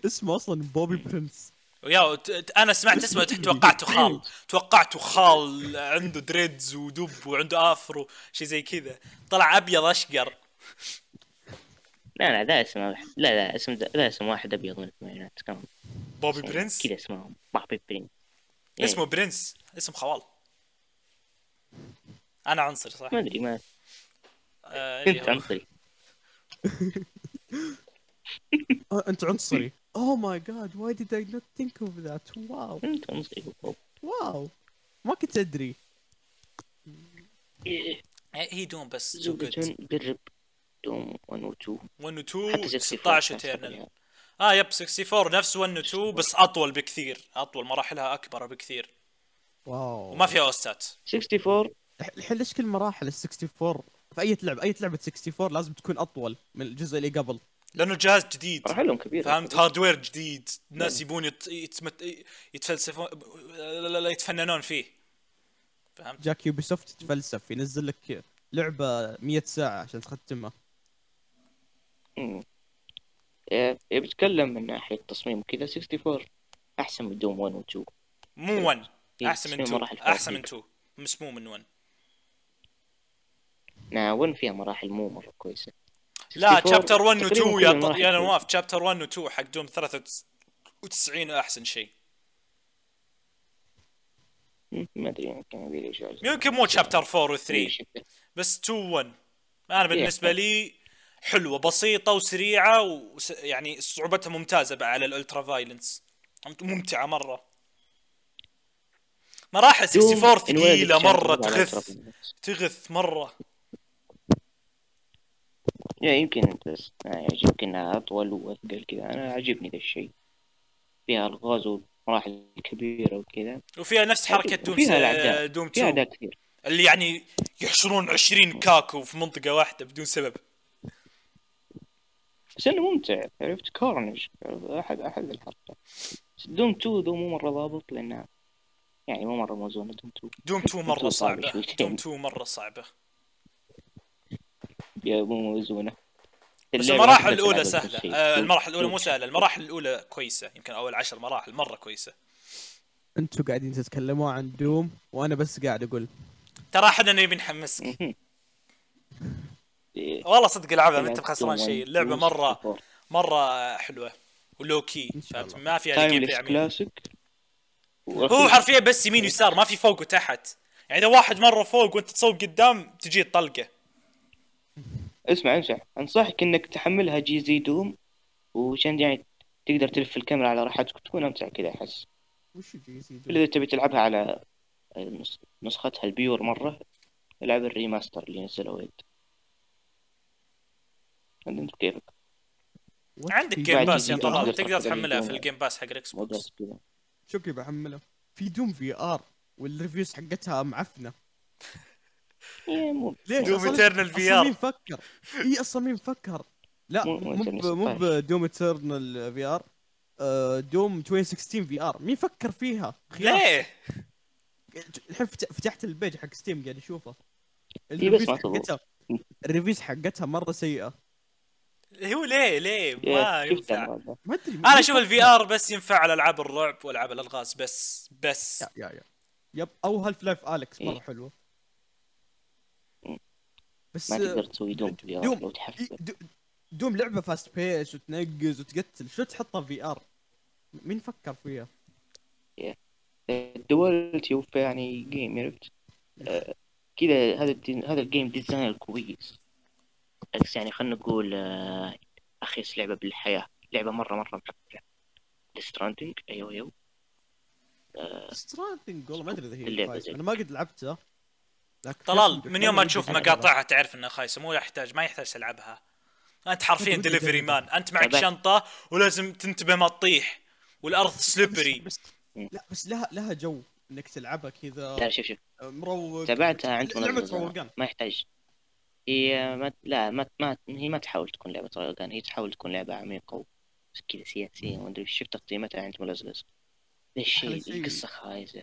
اسمه أصلا Bobby Prince. ويا ت- ت- أنا سمعت اسمه توقعته خال. *coughs* توقعته خال عنده dreads ودب وعنده afro شيء زي كذا. طلع أبيض أشقر. لا لا ذا اسم واحد. لا لا اسم ذا اسم واحد أبيض من الثمانينات. كان Bobby اسمه- Prince؟ كذا اسمهم. Bobby Prince. إيه، اسمه Prince. اسم خوال أنا عنصري صح؟ ما أدري ما آه *laughs* انت عنصري. أنت عنصري. Oh my God why did I not think of that wow. Wow ما كنت أدري. إيه، هي Doom بس زوجة good. جرب Doom 1 و 2 1 و حتى 2 64 16 كان و Eternal سبعة. آه yep 64 نفس 1 و 2 بس أطول بكثير. أطول مراحلها أكبر بكثير. Wow. وما فيها أوستات. 64 الحين ليش كل مراحل ال 64 في أي لعبه أي لعبة 64 لازم تكون أطول من الجزء اللي قبل. لأنه جهاز جديد. مراحلهم كبيرة فهمت؟ hardware جديد. الناس يبون يت... يتمت... يتفلسفون لا لا لا يتفننون فيه. فهمت؟ جاك Ubisoft يتفلسف ينزل لك لعبة 100 ساعة عشان تختمها. مم. إيه، إيه، بتكلم من ناحية تصميم وكذا 64 أحسن من Doom 1 و 2 مو 1 هي أحسن من تصميم 2 مراحل أحسن من فيها. 2 بس مو من 1 Nah 1 فيها مراحل مو مرة كويسة. لا 64 chapter 1 و 2 تقريباً يا ط... yeah. نواف chapter 1 و 2 حق Doom 93 أحسن شيء. ما أدري يمكن يمكن مو chapter 4 و 3 شفته. بس 2 1 أنا بالنسبة لي حلوة بسيطة وسريعة وس... يعني صعوبتها ممتازة بقى على ال Ultra-Violence ممتعة مرة. مراحل 64 ثقيلة مرة تغث تغث مرة. يا يمكن بس يعجبك إنها أطول وأثقل كذا. أنا عجبني ذا الشيء. فيها ألغاز ومراحل كبيرة وكذا. وفيها نفس حركة دوم فيها. الأعداء. دوم فيها 2 اعداء كثير. اللي يعني يحشرون 20 كاكو في منطقة واحدة بدون سبب. بس إنه ممتع. عرفت؟ كورنج احد أحد الحركات. بس Doom 2 though مو مرة ضابط لأنها يعني مو مرة موزونة. Doom 2 Doom 2 مرة صعبة. Doom 2 مرة صعبة. Yeah مو موزونة بس المراحل الأولى سهلة. آه المراحل الأولى مو سهلة المراحل الأولى كويسة يمكن أول عشر مراحل مرة كويسة. أنتوا قاعدين تتكلموا عن Doom وأنا بس قاعد أقول. ترى إحنا نبي نحمسك. إيه، والله صدق العبها ما انت بخسران شيء. 1 اللعبة مره 64. مرة حلوة و low-key إن شاء فهمت. ما فيها jump. Classic هو حرفيا بس يمين ويسار ما في فوق وتحت. يعني إذا واحد مرة فوق وأنت تصوب قدام تجي الطلقه اسمع اسمع أنصحك إنك تحملها GZDoom وعشان يعني تقدر تلف الكاميرا على راحتك تكون أمتع كذا أحس وش GZDoom؟ إذا تبي تلعبها على نس- نسختها ال pure مرة العب ال remaster اللي نزلوا ويد انت كيفك؟ عندك Game Pass يا طلال تقدر تحملها في ال Game. Pass حق الاكس بوكس شو كيف بحملها؟ في Doom VR وال reviews حقتها معفنة ليش؟ Doom Eternal أصلا VR. مين فكر؟ اي أصلا مين فكر؟ لا مو- مو مو مو Eternal ب- مو 16. ب Doom Eternal VR Doom 2016 VR مين فكر فيها؟ ليه؟ الحين فت- فتحت ال page حق Steam قاعد أشوفه إي بس ال reviews ما تضبط. حقتها ال reviews حقتها مرة سيئة هو ليه ليه ما إيه، شفت ينفع. ما أدري أنا أشوف ال VR بس ينفع على ألعاب الرعب وألعاب الألغاز بس بس يا يا يا Yep أو Half-Life Alyx مرة إيه. حلوة. بس ما تقدر تسوي Doom في Doom. لو تحفل. دو- Doom لعبة fast-paced وتنقز وتقتل. شو تحطها VR؟ مين فكر فيها؟ ال duality of يعني game عرفت؟ آه، كذا هذا هذا ال game design كويس. بس يعني خلينا نقول آه، أخيس لعبة بالحياة. لعبة مرة مرة محفله Stranding أيوه أيوه. Stranding والله ما أدري إذا هي أنا ما قد لعبتها. طلال من يوم ما تشوف مقاطعها تعرف إنها خايسة مو يحتاج ما يحتاج تلعبها. أنت حرفيا delivery. man أنت معك طبعاً. شنطة ولازم تنتبه ما تطيح والأرض بس- slippery بس لا بس لها لها جو إنك تلعبها كذا. لا شوف شوف. مروق. تابعتها عند روقان. ما يحتاج. هي ما لا ما, ما هي ما تحاول تكون لعبة روقان هي تحاول تكون لعبة عميقة و- كذا سياسية ما أدري شفت تقييمتها عند ملزلز شيء- القصة خايسة.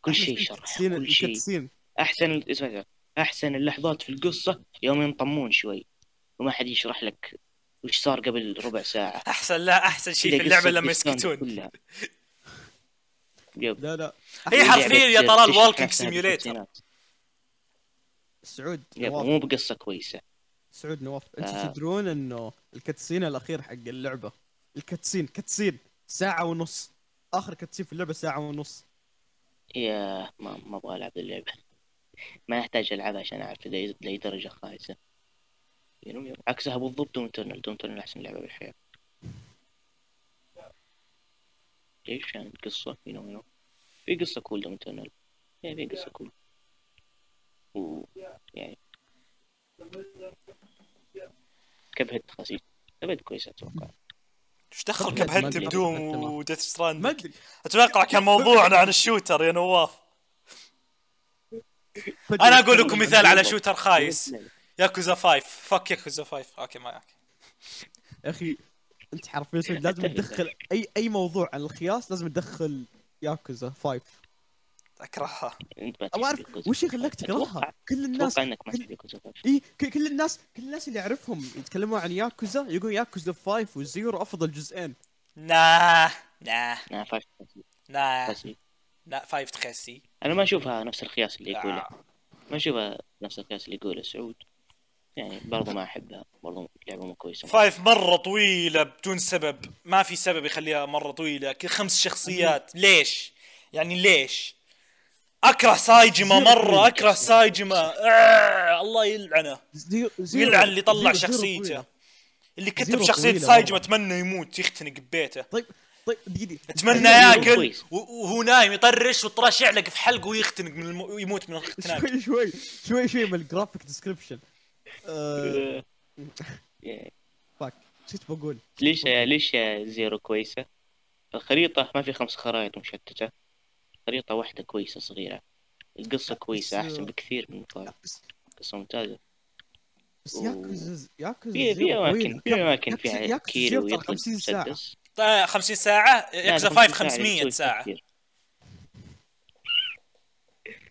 كل شيء شرح كل شيء. أحسن اسمع أحسن اللحظات في القصة يوم ينطمون شوي. وما حد يشرح لك وش صار قبل ربع ساعة. أحسن لا أحسن شيء في اللعبة لما يسكتون. لا لا. هي لعبة حرفيا يا طلال walking simulator. سعود مو بقصة كويسة. سعود نواف أنتم آه. تدرون إنه ال cutscene الأخير حق اللعبة ال cutscene cutscene ساعة ونص. آخر cutscene في اللعبة ساعة ونص. Yeah ما ما أبغى ألعب اللعبة. ما يحتاج العبها عشان أعرف لاي لأي درجة خايسة. يعني عكسها بالضبط Doom Eternal Doom Eternal أحسن لعبة بالحياة. ليش يعني القصة you know في قصة cool Doom Eternal يعني في قصة cool و يعني كب هيد خسيس كب هيد كويسة أتوقع. إيش دخل طب كب ما هيد أدري. بدوم ما وديث ما ستراند أدري. أتوقع كان موضوعنا عن الشوتر يا نواف. أنا أقول لكم مثال على شوتر خايس. ياكوزا 5 فك ياكوزا 5 أوكي يا أخي أنت حرفيا سعود لازم. تدخل أي أي موضوع عن الخياس لازم تدخل ياكوزا 5 أكرهها. أنت ما أبغى أعرف وش أتوقع- تكرهها كل الناس أتوقع إنك ما كل- تحب ياكوزا فايف. إي كل الناس كل الناس اللي اعرفهم يتكلمون عن ياكوزا يقول ياكوزا 5 وزيرو أفضل جزئين. nah nah لا five. nah خسي. لا 5 تخسي. أنا ما أشوفها نفس القياس اللي يقوله. آه. ما أشوفها نفس القياس اللي يقوله سعود. يعني برضو ما أحبها. برضو لعبة مو كويسة. five مرة طويلة بدون سبب. ما في سبب يخليها مرة طويلة. كل خمس شخصيات. ليش؟ يعني ليش؟ أكره سايجيما مرة. أكره. سايجيما. آه الله يلعنه. يلعن اللي طلع شخصيته. اللي كتب طويلة سايجيما. أتمنى يموت يختنق ببيته. طيب. طيب دقيقة. اتمنى زيرو ياكل. و- وهو نايم يطرش والطراش يعلق في حلقه ويختنق من الم... ويموت من الاختناق شوي شوي شوي شوي من ال graphic description fuck شفت بقول ليش ليش زيرو كويسة؟ الخريطة ما في خمس خرائط مشتتة. خريطة واحدة كويسة صغيرة. القصة كويسة أحسن بكثير من فايف قصة ممتازة. بس ياكوزا ياكوزا في في طويلة. في ياكوزا- فيها ترى ويطلق 50 ساعة. مسدس. 50 ساعة لا، ياكوزا 5 50 ساعة 500 بتسوي ساعة. كثير.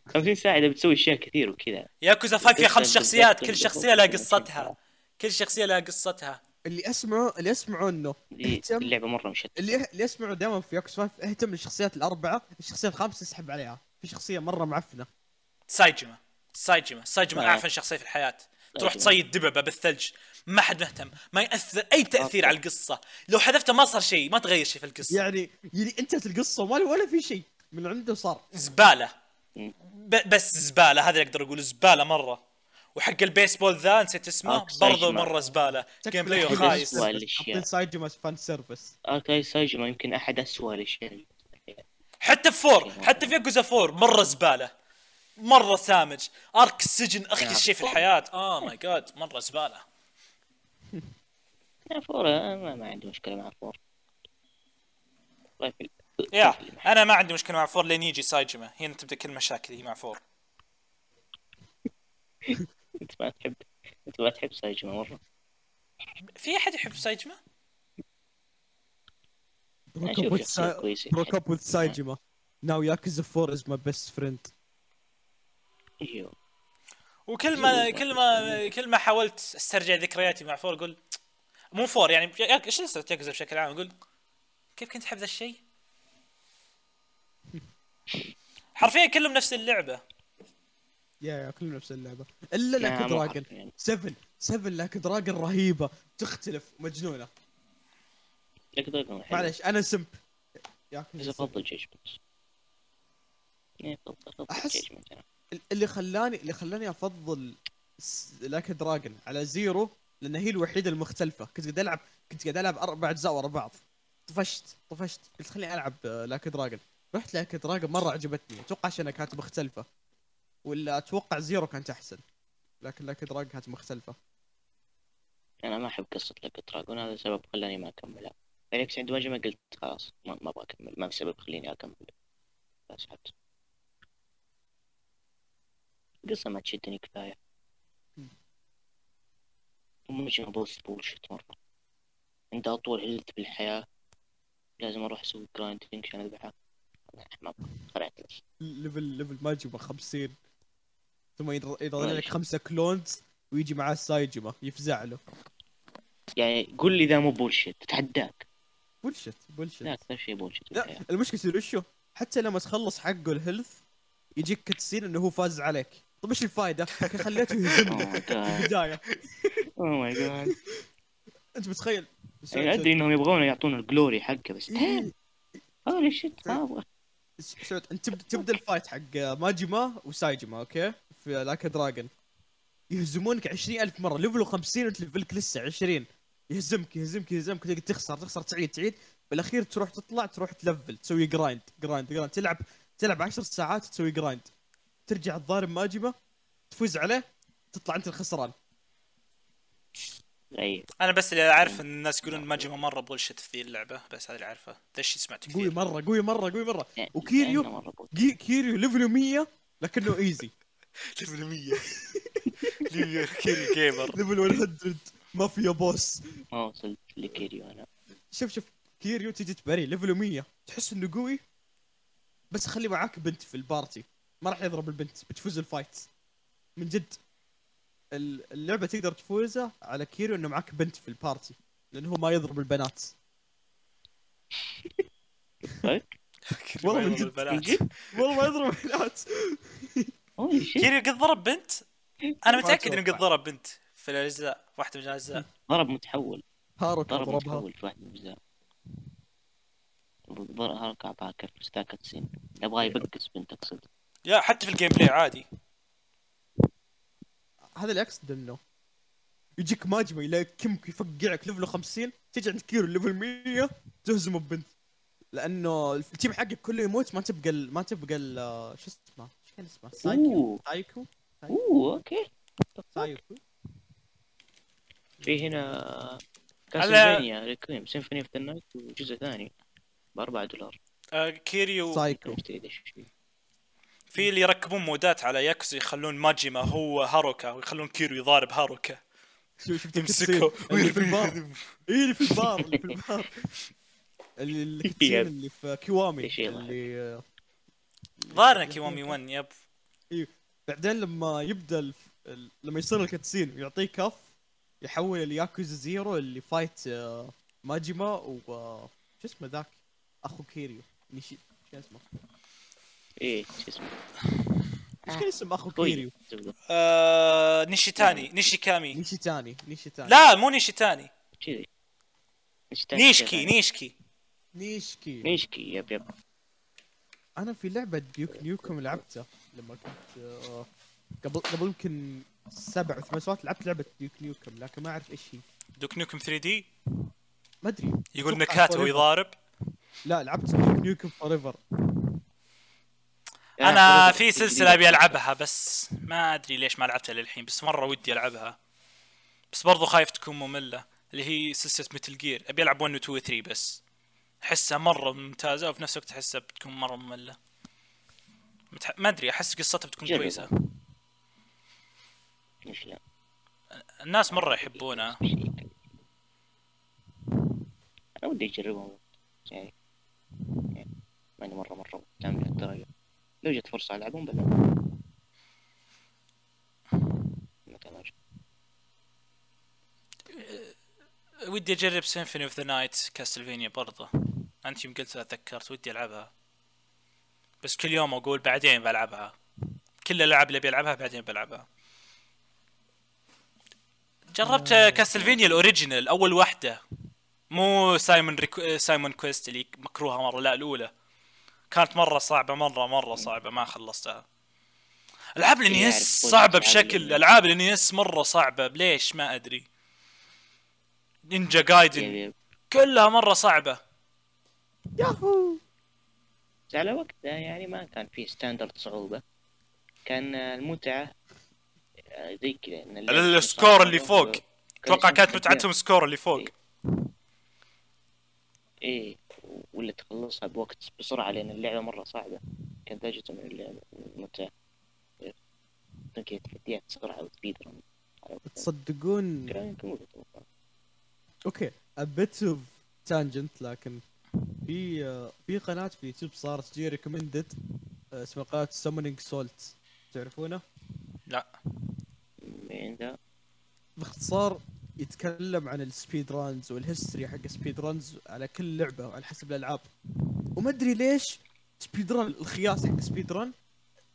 50 ساعة إذا بتسوي أشياء كثير وكذا. ياكوزا 5 فيها خمس شخصيات كل شخصية لها 50 قصتها. كل شخصية لها قصتها. اللي اسمعه اللي أسمعه إنه دي اهتم اللعبة مرة مشتتة. اللي اللي أسمعه دائما في ياكوزا 5 اهتم للشخصيات الأربعة الشخصية الخامسة اسحب عليها. في شخصية مرة معفنة. سايجما سايجما سايجما آه. أعفن شخصية في الحياة. تروح. تصيد دببة بالثلج. ما حد مهتم ما يأثر أي تأثير على القصة. لو حذفته ما صار شيء ما تغير شيء في القصة. يعني يعني انتهت القصة ولا ولا في شيء من عنده صار. ب- بس زبالة هذا اللي أقدر أقول زبالة مرة. وحق البيسبول ذا نسيت اسمه سايجيما. برضو مرة زبالة. gameplay خايس. سايجيما fan service arc سايجيما يمكن أحد أسوأ الأشياء حتى في four حتى في ياكوزا four مرة زبالة. مرة سامج. arc السجن اخيس شيء في الحياة. آه my God مرة زبالة. لا، four آه، ما, ما عندي مشكلة مع four. طيب يا أنا ما عندي مشكلة مع فور لين يجي سايجيما. هنا تبدأ كل مشاكلي مع four. *laughs* أنت ما تحب أنت ما تحب سايجيما مرة. في أحد يحب سايجيما؟ broke up with Saijima. Now Yakuza 4 is my best friend. أيوه. وكل ما كل ما كل ما حاولت أسترجع ذكرياتي مع four أقول مو four يعني يا- إيش ياكوزا بشكل عام؟ أقول كيف كنت احب ذا الشيء؟ حرفيا كلهم نفس اللعبة. yeah yeah كلهم نفس اللعبة. إلا لا، Like a Dragon حرفياً. 7 7 Like a Dragon رهيبة. تختلف. مجنونة. Like a Dragon. معلش أنا سمب ياكوزا 7. افضل جيجمنت جيجمنت أنا اللي خلاني اللي خلاني أفضل Like a Dragon على زيرو لأن هي الوحيدة المختلفة. كنت قاعد العب كنت قاعد ألعب أربع اجزاء ورا بعض. طفشت طفشت. قلت خليني ألعب آه، Like a Dragon رحت Like a Dragon مرة عجبتني. أتوقع عشان كانت مختلفة. ولا أتوقع زيرو كانت أحسن. لكن Like a Dragon كانت مختلفة. أنا ما أحب قصة Like a Dragon هذا سبب خلاني ما أكملها. بالعكس عند ماجيما قلت خلاص ما ما أبغى أكمل. ما في سبب خليني أكمل. بس القصة ما تشدني كفاية. وماجيما boss bullshit مرة. عند أطول health بالحياة. لازم أروح أسوي grinding عشان أذبحها ما أبغى. خلعت بس level level ما يجيبه 50 ثم يض- يضل لك. خمسة clones ويجي معاه سايجيما. يفزع له. يعني قول لي إذا مو bullshit تتحداك. bullshit bullshit لا أكثر شيء bullshit لا تدري وشو؟ حتى لما تخلص حقه ال health يجيك cutscene إنه هو فاز عليك. طيب إيش الفائده؟ خليته يهزمني. في البدايه oh my God أنت متخيل؟ يعني أدري إنهم يبغون يعطون ال glory حقه بس إيه، holy shit ما أبغى سعود أنت تبدا تبدأ ال fight حق ماجيما وسايجيما okay؟ في Like a Dragon يهزمونك 20000 مرة. level 50 وانت level ك لسه 20 يهزمك يهزمك يهزمك. تقعد تخسر تخسر تعيد تعيد. بالأخير تروح تطلع تروح ت level تسوي grind grind grind تلعب تلعب 10 ساعات تسوي grind ترجع تضارب ماجيما تفوز عليه تطلع أنت الخسران. أي. أنا بس اللي أعرف إن الناس يقولون ماجيما مرة bullshit في ذي اللعبة بس هذا اللي اعرفه ذا الشيء سمعته قوي كثير مرة قوي مرة قوي مرة. يعني وكيريو. جي كيريو level ه 100 لكنه easy level 100 level كيري gamer level 100 mafia boss ما وصلت لكيريو أنا. شوف شوف كيريو تجي تباري level ه 100 تحس إنه قوي بس خلي معاك بنت في ال party. ما راح يضرب البنت بتفوز ال fight. من جد. ال- اللعبة تقدر تفوزها على كيريو إنه معاك بنت في ال party لأنه هو ما يضرب البنات. والله من جد- من جد؟ والله ما يضرب البنات. كيريو قد ضرب بنت؟ أنا متأكد إنه. قد ضرب بنت في الأجزاء واحدة من الأجزاء. ضرب متحول. هاروكا ضرب ضربها. متحول في واحد من الأجزاء. ضرب هركع باكر بس ذاك السين يبغى يبقس بنت أقصد يا حتى في الجيم بلاي عادي. هذا اللي اقصد إنه يجيك ماجمة يلاكمك يفقعك ليفل 50 تجي عند كيرو ليفل 100 تهزمه ببنت لأنه التيم حقك كله يموت ما تبقى ال... ما تبقى ال... شو اسمه؟ إيش كان اسمه؟ سايكو. سايكو. أوه okay. سايكو. في هنا على- Castlevania Requiem Symphony of the Night وجزء ثاني بأربعة دولار. آه كيريو. سايكو. في اللي يركبون مودات على ياكوزا يخلون ماجيما هو هاروكا ويخلون كيرو يضارب هاروكا. شو شفت يمسكه. *laughs* اللي في البار. اي اللي في البار اللي في البار. *laughs* اللي. اللي في كيوامي؟ اللي ظاهرنا كيوامي 1 yep. بعدين لما يبدأ الف... لما يصير ال cutscene ويعطيه كف يحول ال Yakuza Zero اللي fight آه، ماجيما و آه، شو اسمه ذاك؟ أخو كيريو. نيشي شو اسمه؟ إيه شو اسمه؟ إيش كان اسم أخو طويل كيريو. آه نيشيتاني نيشيكامي. نيشي تاني نيشي تاني لا مو نيشيتاني. كذي نيشكي نيشكي. نيشكي. نيشكي yep yep. أنا في لعبة Duke Nukem لعبتها لما كنت آه، قبل قبل يمكن سبع أو ثمان سنوات لعبت لعبة Duke Nukem لكن ما أعرف إيش هي. Duke Nukem 3D؟ ما أدري. يقول نكات وهو Forever. يضارب لا لعبت Duke Nukem Forever أنا في سلسلة أبي ألعبها بس ما أدري ليش ما لعبتها للحين بس مرة ودي ألعبها. بس برضو خايف تكون مملة اللي هي سلسلة متل جير أبي ألعب 1 و 2 و 3 بس. أحسها مرة ممتازة وفي نفس الوقت أحسها بتكون مرة مملة. متح... ما أدري أحس قصتها بتكون جرب. كويسة. ليش لا. الناس مرة يحبونها. أنا ودي اجربهم يعني يعني ماني مرة مرة مهتم لهالدرجة لو جت فرصة العبهم بلعب ما جت. ودي أجرب Symphony of the Night Castlevania برضه أنت يوم قلتها تذكرت ودي ألعبها. بس كل يوم أقول بعدين بلعبها. كل الألعاب اللي بيلعبها بعدين بلعبها. جربت Castlevania ال original أول واحدة مو Simon ريكو... Simon's Quest اللي مكروهة مرة لا الأولى. كانت مرة صعبة مرة مرة صعبة ما خلصتها. ألعاب ال NES كل صعبة بشكل ألعاب ال NES مرة صعبة ليش ما أدري. Ninja Gaiden كلها مرة صعبة. ياهو! على وقتها يعني ما كان في standard صعوبة. كان المتعة آه، زي كذا ال score اللي فوق. أتوقع كانت متعتهم score اللي فوق. إيه. ولا تخلصها بوقت بسرعة لأن اللعبة مرة صعبة كان ذا جزء من اللعبة المتعة كان كذا تحديات سرعة و speedrun. تصدقون. okay a bit of tangent لكن في آه، في قناة في اليوتيوب صارت تجي recommended اسمها قناة Summoning Salt تعرفونه؟ لا مين ذا باختصار يتكلم عن ال speedruns وال history حق ال speedruns على كل لعبة وعلى حسب الألعاب. وما أدري ليش speedrun الخياس حق speedrun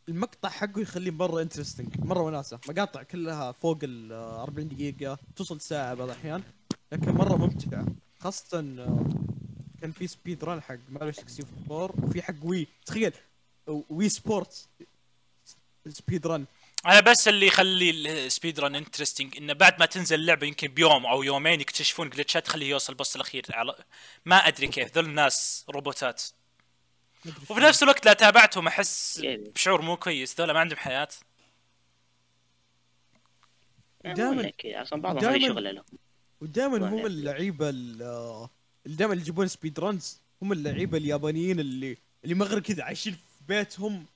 المقطع حقه يخليه مرة interesting مرة وناسه مقاطع كلها فوق ال 40 دقيقة توصل ساعة بعض الأحيان لكن مرة ممتعة. خاصة آه، كان في speedrun حق ماريو 64 وفي حق Wii تخيل Wii Sport speedrun. أنا بس اللي يخلي ال speedrun interesting إنه بعد ما تنزل اللعبة يمكن بيوم أو يومين يكتشفون جلتشات تخليه يوصل ال boss الأخير. على ما أدري كيف. ذول الناس روبوتات. وفي نفس الوقت لا تابعتهم. أحس يعني. بشعور مو كويس. ذولا ما عندهم حياة. دائماً- دائما أصلا بعضهم دائماً- هذه شغلة لهم ودائما هم. اللعيبة ال- اللي دائما اللي يجيبون speedruns هم اللعيبة اليابانيين اللي اللي مغرب كذا عايشين في بيتهم.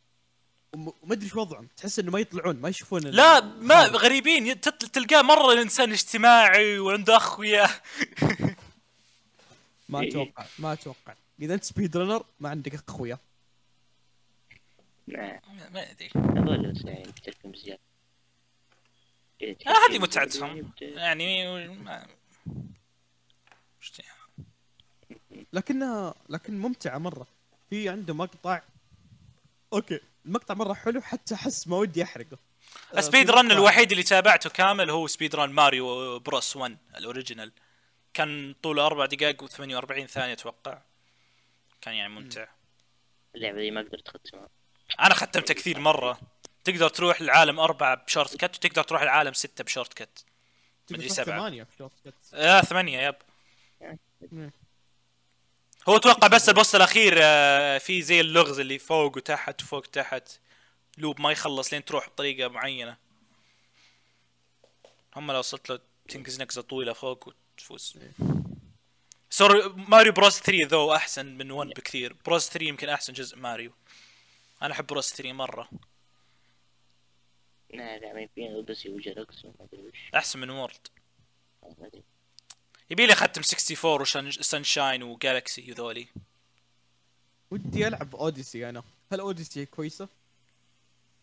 وما أدري شو وضعهم. تحس إنه ما يطلعون ما يشوفون لا ما. غريبين. تلقاه مرة الإنسان اجتماعي وعنده أخويا. *laughs* ما إيه. أتوقع ما أتوقع. إذا أنت speedrunner ما عندك أخويا. ما أدري. آه، هذه متعتهم. يعني ما... لكنها لكن ممتعة مرة. في عنده مقطع. أوكي. المقطع مرة حلو حتى أحس ما ودي أحرقه. آه، speedrun الوحيد اللي تابعته كامل هو speedrun Mario Bros 1 ال original. كان طوله 4 دقائق و48 ثانية أتوقع. كان يعني ممتع. اللعبة دي ما قدرت أختمها. أنا ختمتها كثير مرة. تقدر تروح العالم أربعة ب shortcut وتقدر تروح العالم ستة ب shortcut. مدري سبعة. ثمانية في shortcut. آه ثمانية yep. مم. هو أتوقع بس ال boss الأخير آه في زي اللغز اللي فوق وتحت وفوق تحت loop ما يخلص لين تروح بطريقة معينة. هم لو وصلت له تنقز نقزة طويلة فوق وتفوز. Super Mario Bros 3 ذو أحسن من 1 بكثير. Bros 3 يمكن أحسن جزء ماريو أنا أحب Bros 3 مرة. لا لا ما يبين Odyssey و Galaxy وما أدري وش. أحسن من World ما أدري. يبي لي اختم 64 و Sunshine و Galaxy وذولي ودي ألعب Odyssey أنا. هل Odyssey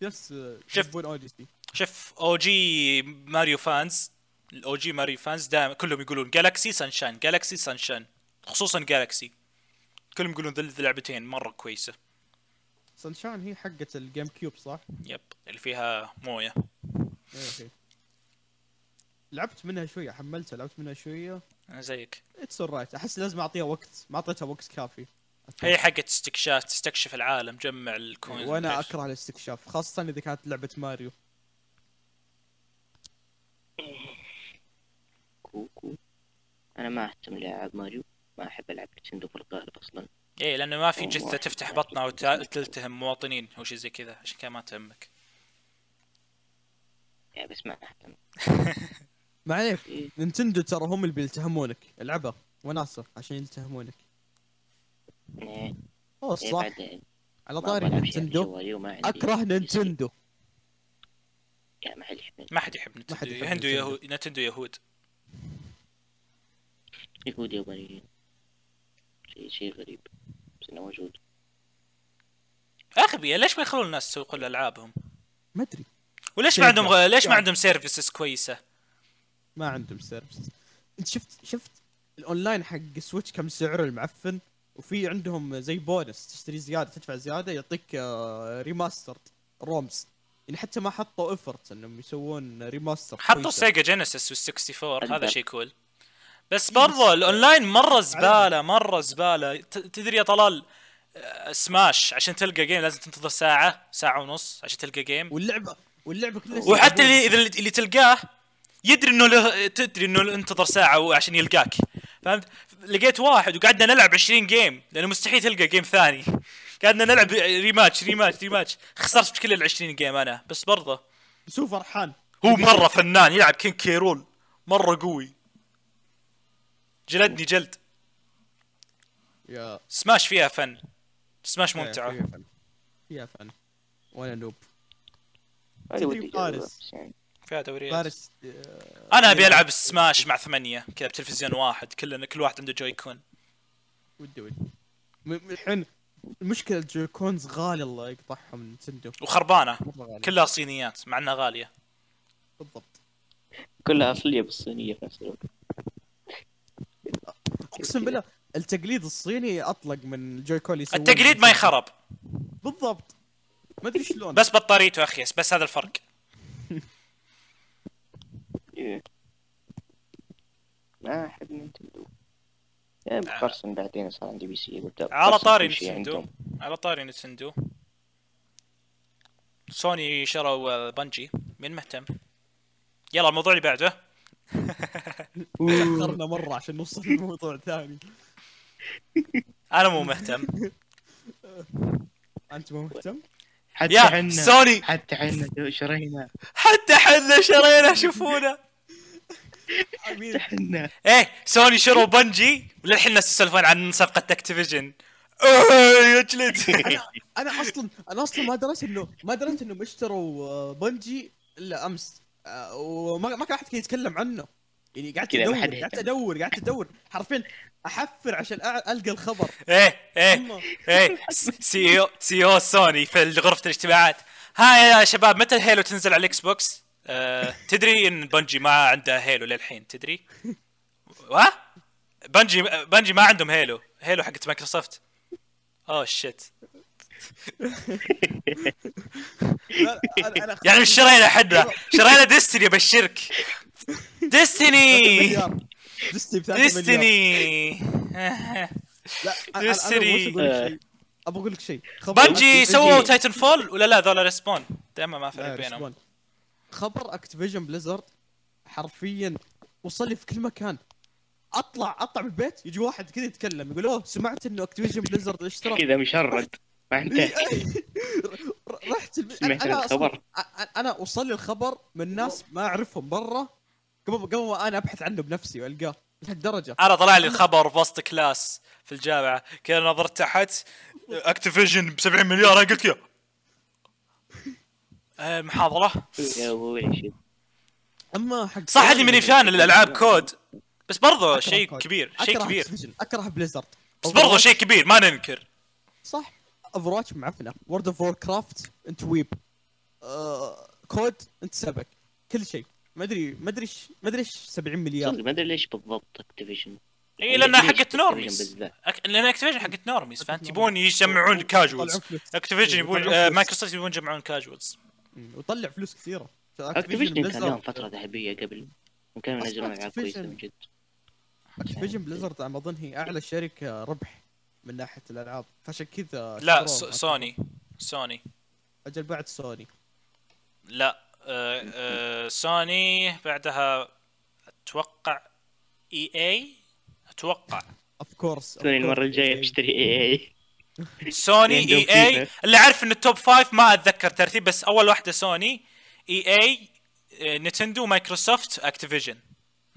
ناس آه، شوف. Odyssey شوف OG Mario fans ال OG Mario fans دائما كلهم يقولون Galaxy Sunshine Galaxy Sunshine خصوصا Galaxy كلهم يقولون ذي اللعبتين مرة كويسة. Sunshine هي حقة ال GameCube صح؟ yep اللي فيها موية. إيه لعبت منها شوية حملتها لعبت منها شوية. أنا زيك. it's alright أحس لازم أعطيها وقت. ما أعطيتها وقت كافي. هي حقت استكشاف تستكشف العالم جمع ال coins وأنا. أكره الاستكشاف خاصة إذا كانت لعبة ماريو. كوكو. أنا ما أهتم لالعاب ماريو. ما أحب ألعب نينتندو في الغالب أصلا. إيه لأنه ما في جثة تفتح. بطنها وتلتهم مواطنين أو شيء زي كذا. عشان كذا ما تهمك. يعني بس ما أهتم. *laughs* ما عليك. إيه. نينتندو ترى هم اللي بيلتهمونك. العبها. وناسة عشان يلتهمونك. إيه، اوه إيه، صح. بعدين. على ما طاري نينتندو. أكره. نينتندو. يا ما حد يحب ما حد يحب ما حد نتندو هندو. يهود نتندو يهود. يهود يابانيين شيء شيء غريب. بس إنه موجود. اغبياء ليش ما يخلون الناس يسوقون العابهم ما أدري. وليش ما شيء عندهم غ... ليش ما يعني. عندهم سيرفيسز كويسة؟ ما عندهم service انت شفت شفت الاونلاين حق Switch كم سعره المعفن؟ وفي عندهم زي بونس تشتري زيادة تدفع زيادة يعطيك آه، remastered ROMs يعني حتى ما حطوا effort إنهم يسوون ريماستر حطوا. Sega Genesis وال 64 هذا. شيء cool بس برضو الاونلاين مرة زبالة مرة زبالة. ت- تدري يا طلال آه، Smash عشان تلقى game لازم تنتظر ساعة ساعة ونص عشان تلقى game واللعبه واللعبة كلها وحتى اللي إذا اللي تلقاه يدري إنه له تدري إنه انتظر ساعة عشان يلقاك. فهمت؟ لقيت واحد وقعدنا نلعب 20 game لأنه مستحيل تلقى game ثاني. قعدنا نلعب rematch rematch rematch خسرت كل ال 20 game أنا بس برضه. بس هو فرحان. هو مرة فنان يلعب King K. Rool مرة قوي. جلدني جلد. يا. سماش فيها فن. سماش ممتعة. فيها فن. فيها فن. وأنا نوب فيها دوريات فارس آه، أنا أبي يلعب- ألعب سماش مع ثمانية كذا بتلفزيون واحد كلنا كل واحد عنده جوي كون ودي. ودي الحين المشكلة الجويكونز غالي الله يقطعهم نتندو. وخربانة. كلها صينيات مع إنها غالية. بالضبط. كلها أصلية بالصينية في نفس الوقت. أقسم بالله التقليد الصيني أطلق من الجويكون التقليد ما يخرب. بالضبط. ما أدري شلون. بس بطاريته اخيس بس هذا الفرق. إيه. ما احب نينتندو يا بقرصن بعدين صار عندي بي سي. قلت على طاري كل شيء نتندو. عندهم. على طاري نتندو. سوني شروا آه، بنجي مين مهتم. يلا الموضوع اللي بعده. *laughs* *laughs* تاخرنا مرة عشان نوصل لموضوع ثاني. *laughs* أنا مو مهتم. أنت مو مهتم؟ حتى يا حنا سوني. حتى حنا شرينا. حتى حنا شرينا شوفونا. إيه سوني شروا Bungie وللحين الناس يسولفون عن صفقة Activision Blizzard أنا أصلا أنا أصلا ما دريت انه ما دريت إنهم اشتروا آه، Bungie إلا أمس. آه، وما ما كان أحد كان يتكلم عنه. يعني قعدت ادور قعدت. ادور قعدت أدور. حرفيا أحفر عشان أع- ألقى الخبر. إيه إيه إيه. CEO CEO سوني في غرفه الاجتماعات. ها يا شباب متى Halo تنزل على ال Xbox؟ آه تدري إن Bungie ما عندها Halo للحين تدري؟ What? Bungie Bungie ما عندهم Halo. Halo حقت مايكروسوفت. oh shit أنا- أنا يعني مش شرينا حنا شرينا Destiny ابشرك Destiny Destiny ب 3 مليار Destiny لا شيء. أبغى أقول لك شيء. Bungie سووا Titan fall ولا لا؟ ذولا Respawn دائما ما فرق بينهم. خبر Activision Blizzard حرفيا وصل لي في كل مكان. اطلع أطلع من البيت يجي واحد كذا يتكلم يقول أوه سمعت إنه Activision Blizzard اشترى كذا مشرد. ما عنده رحت الب... سمعت أنا الخبر. أنا وصل لي الخبر من ناس ما أعرفهم برا. قبل قبل ما أنا أبحث عنه بنفسي وألقاه لهالدرجة. أنا طلع لي الخبر بوسط كلاس في الجامعة. كذا نظرت تحت اكتيفيجن ب 70 مليار أنا قلت كذا آه، المحاضره يا أبوي أما حق صح اني ماني فان الألعاب كود. بس برضو أكره شيء. كبير شيء كبير. أكره بليزرد بس برضو شيء كبير ما ننكر. صح. اوفر معفنة. وورد اوف وور كرافت أنت ويب. آه... كود أنت سبك. كل شيء. ما أدري ما أدري ما أدري إيش 70 مليار. ما أدري ليش بالضبط اكتيفيشن إي لانها حقت Activision نورميز؟ أك... لأن اكتيفيجن حقت نورميز فأنت يبون. يجمعون كاجوالز. اكتيفيجن يبون يطلعون آه،. مايكروسوفت يبون يجمعون كاجوالز وطلع فلوس كثيرة. اكتيفيشن كان لهم فترة ذهبية قبل وكانوا ينزلون العاب كويسه من جد Activision Blizzard على ما أظن هي أعلى شركة ربح من ناحية الألعاب. فعشان كذا لا سوني سوني أجل بعد سوني لا آه آه سوني بعدها أتوقع EA أتوقع. of course سوني المرة الجاية بشتري EA سوني عندهم EA. اللي عارف إن ال top five ما أتذكر ترتيب بس أول واحدة سوني EA نينتندو مايكروسوفت Activision.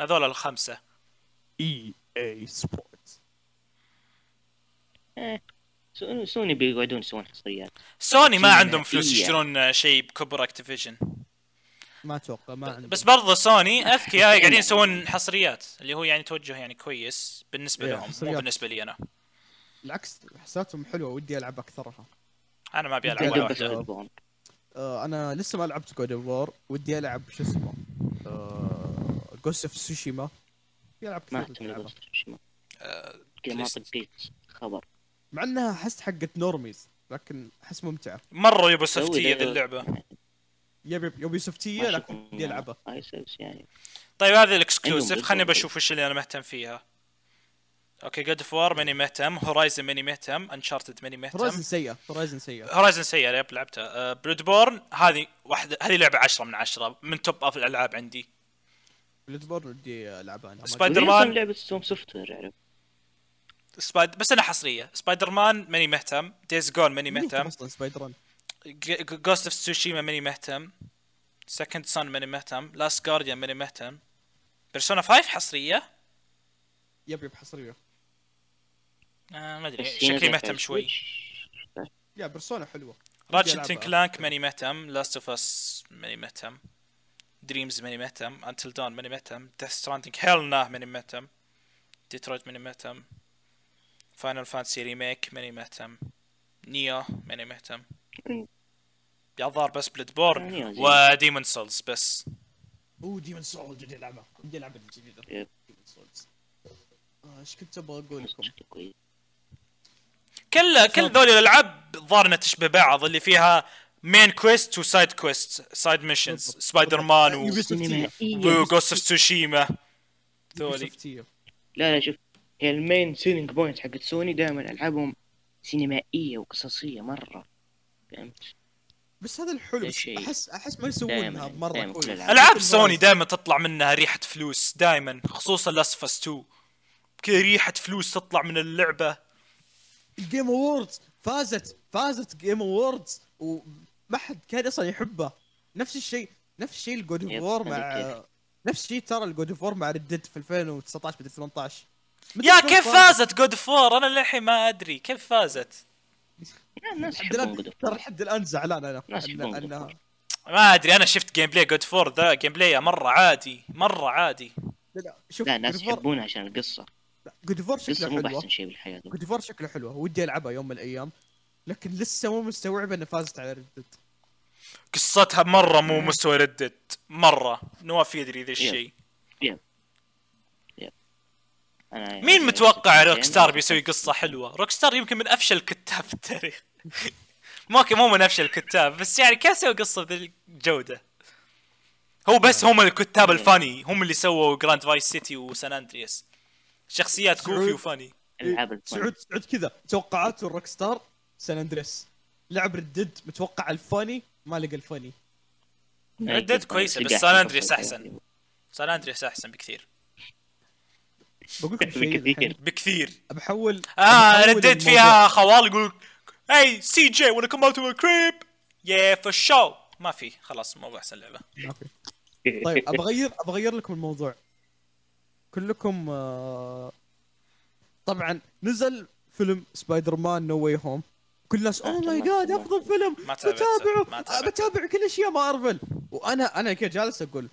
هذول الخمسة. EA Sports سوني بيقعدون يسوون حصريات. سوني ما عندهم فلوس. يشترون آه، شيء بكبر Activision. ما أتوقع ما عندي بس برضه سوني أذكياء قاعدين يسوون حصريات اللي هو يعني توجه يعني كويس بالنسبة إيه، لهم مو. بالنسبة لي أنا. بالعكس حصرياتهم حلوة ودي ألعب أكثرها. أنا ما أبي ألعب ولا. واحدة آه أنا لسه ما لعبت God of War ودي ألعب شو اسمه آه Ghost of Tsushima يلعب ما كثير آه، ما ليست. طقيت خبر. مع إنها حست حقت normies لكن أحس ممتعة. مرة يوبي سوي سوفتيه ذي. اللعبة. يبي يوبي سوفتيه ما لكن ودي service يعني. طيب هذه ال exclusive خليني. بشوف إيش اللي أنا مهتم فيها. أوكي God of War ماني مهتم Horizon ماني مهتم Uncharted ماني Horizon مهتم سيئة Horizon سيئة. Horizon سيئة yep لعبتها. Bloodborne هذه واحدة هذه لعبة عشرة من عشرة من top of الألعاب عندي. Bloodborne ودي ألعبها أنا. سبايدر مان. لعبة ستوم سوفت وير سبايد بس أنا حصرية. سبايدر مان ماني مهتم Days Gone ماني مهتم أصلا Spider-Man Ghost of Tsushima ماني مهتم Second Son ماني مهتم Last Guardian ماني مهتم Persona 5 حصرية؟ yep yep حصرية. آه ما أدري شكلي مهتم شوي. yeah Persona حلوة. Ratchet Clank ماني مهتم Last of Us ماني مهتم Dreams ماني مهتم Until Dawn ماني مهتم Death Stranding هيل نا ماني مهتم ديترويت ماني مهتم Final Fantasy Remake ماني مهتم Nioh ماني مهتم. yeah الظاهر بس Bloodborne. و Demon's Souls بس. أوه Demon's Souls ودي ألعبها. ودي ألعبها الجديده. ديمون سولز إيش كنت أبغى أقول لكم كل كل. ذول الألعاب الظاهر إنها تشبه بعض اللي فيها main quest و side quest side missions. Spider-Man و. و Ghost of Tsushima ذولي لا لا شوف هي ال main selling point حقت سوني دائما ألعابهم سينمائية وقصصية مرة فهمت بس هذا الحلو. احس أحس ما يسوونها مرة. ألعاب سوني. دائما تطلع منها ريحة فلوس دائما خصوصا Last of 2 كذا ريحة فلوس تطلع من اللعبة ال Game Awards فازت فازت Game Awards وما حد كان أصلا يحبها نفس الشيء نفس الشيء ال God of War مع نفس الشيء ترى ال God of War مع Red Dead في 2019 بدي 18 متى يا كيف فازت God of War أنا للحين ما أدري. كيف فازت؟ الناس يحبون ترى لحد الآن زعلان أنا. انها. ما أدري أنا شفت gameplay God of War the gameplay مرة عادي مرة عادي. لا لا شوف لا الناس of War يحبونها عشان القصة. God القصة شكله حلوة. شيء بالحياة. جود اوف وور شكله حلوة. ودي ألعبها يوم من الأيام لكن لسه مو مستوعب انها فازت على Red Dead قصتها مرة مو مستوى Red Dead مرة. نواف يدري ذا الشيء. مين متوقع روك ستار بيسوي قصة حلوة؟ روك ستار يمكن من أفشل الكتاب *laughs* في التاريخ مو مو من أفشل الكتاب بس يعني كيف سوي قصة بذي الجودة. هو بس هم الكتاب الفاني. هم اللي سووا جراند فايس سيتي وسان اندرياس شخصيات. كوفي وفاني العاب الفن. سعود سعود كذا توقعات الروك ستار سان أندريس لعب ردد متوقع الفاني ما لقى الفاني ردد كويسة، بس سلاح سان الفصل أحسن. يعني. سان أندريس أحسن بكثير بقول لكم شيء بكثير. بكثير بحول آه ردد الموضوع. فيها خوال يقول هاي سي جي wanna come out to a crib yeah for sure ما في خلاص مو أحسن لعبة. طيب ابى اغير ابى اغير لكم الموضوع كلكم آه، طبعا نزل فيلم سبايدر مان نو واي هوم كل الناس اوه ماي جاد أفضل فيلم. بتابعه. بتابع كل أشياء مارفل. وأنا أنا كذا جالس أقول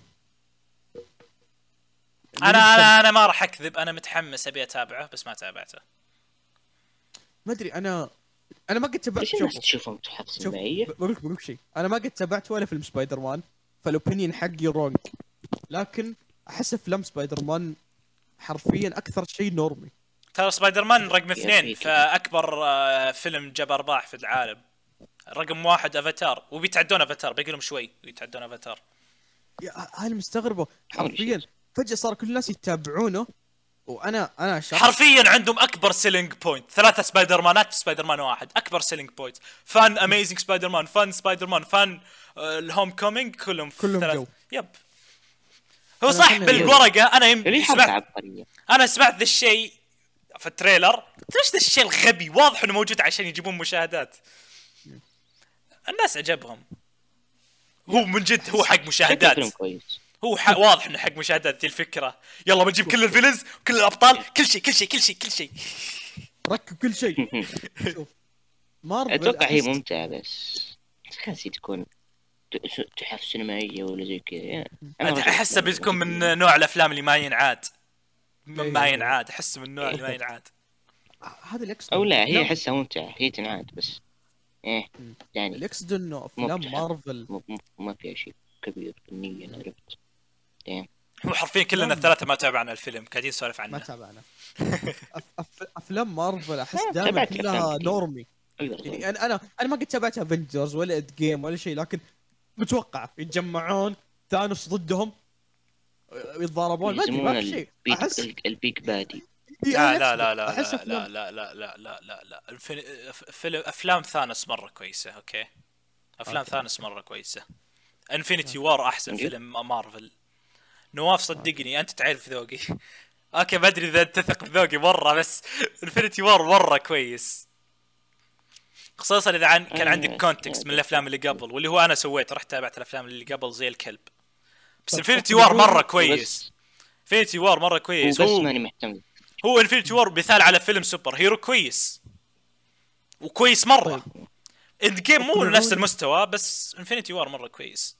أنا أنا أنا ما راح أكذب أنا متحمس أبي أتابعه بس ما تابعته. ما أدري أنا أنا ما قد تابعت شوف شوف سينمائية؟ بقول لك بقول لك شيء. أنا ما قد تابعت ولا فيلم Spider-Man فال opinion حقي wrong لكن أحس افلام سبايدر مان حرفيا أكثر شيء normie. ترى سبايدر مان رقم اثنين. فأكبر آه، فيلم جاب ارباح في العالم. رقم واحد أفاتار. وبيتعدون أفاتار باقي لهم شوي ويتعدون أفاتار. يا أنا مستغربه أول حرفيا. فجأة صار كل الناس يتابعونه وأنا أنا شخص حرفيا عندهم أكبر سيلينج بوينت ثلاثة سبايدر مانات في سبايدر مان واحد. أكبر سيلينج بوينت فان اميزنج سبايدر مان فان سبايدر مان فان الهوم كومينج كلهم كلهم ثلاث- جو. يب. هو صح بالورقة أنا يم... سمعت عبقرية؟ أنا سمعت ذا الشيء في ال trailer. قلت ليش ذا الشيء الغبي؟ واضح إنه موجود عشان يجيبون مشاهدات. الناس عجبهم. هو من جد هو حق مشاهدات. هو ح... واضح إنه حق مشاهدات ذي الفكرة. يلا بنجيب كل ال villains كل الأبطال. كل شيء كل شيء كل شيء كل شيء. ركب كل شيء. *laughs* شوف. مارفل أتوقع هي ممتعة بس. كانت تكون تحف سينمائية ولا زي كذا يعني احسه بتكون من. نوع الأفلام اللي ما ينعاد إيه. ما ينعاد أحس من النوع اللي ما ينعاد هذا الاكس أو لا هي أحسها ممتعة هي تنعاد بس إيه. يعني الاكس إنه أفلام. مارفل م- م- ما فيها شيء كبير فنيا عرفت هو حرفيا كلنا لا. الثلاثة ما تابعنا الفيلم قاعدين نسولف ما عنه تابعنا *laughs* أف... أف... أفلام مارفل أحس آه، دائما كلها. normie أقدر يعني أنا أنا ما قد تابعت Avengers ولا Endgame ولا شيء لكن متوقع يتجمعون ثانوس ضدهم يتضاربون ما أدري ما في شيء. البيك, احس البيك بادي. لا لا لا. لا أحس لا لا لا لا لا لا لا. الفيلم فيلم أفلام ثانوس مرة كويسة okay؟ أفلام okay. ثانوس مرة كويسة. Infinity War أحسن؟ فيلم مارفل. نواف صدقني أنت تعرف ذوقي. *laughs* okay ما أدري إذا تثق بذوقي مرة بس Infinity War مرة كويس. خصوصا إذا عن كان عندك context من الأفلام اللي قبل واللي هو أنا سويت رحت تابعت الأفلام اللي قبل زي الكلب. بس تقدرون- War مرة كويس. Infinity War مرة هو كويس بس هو ماني مهتم. هو Infinity War مثال على فيلم superhero كويس. وكويس مرة. طيب. Endgame مو. نفس المستوى بس Infinity War مرة كويس.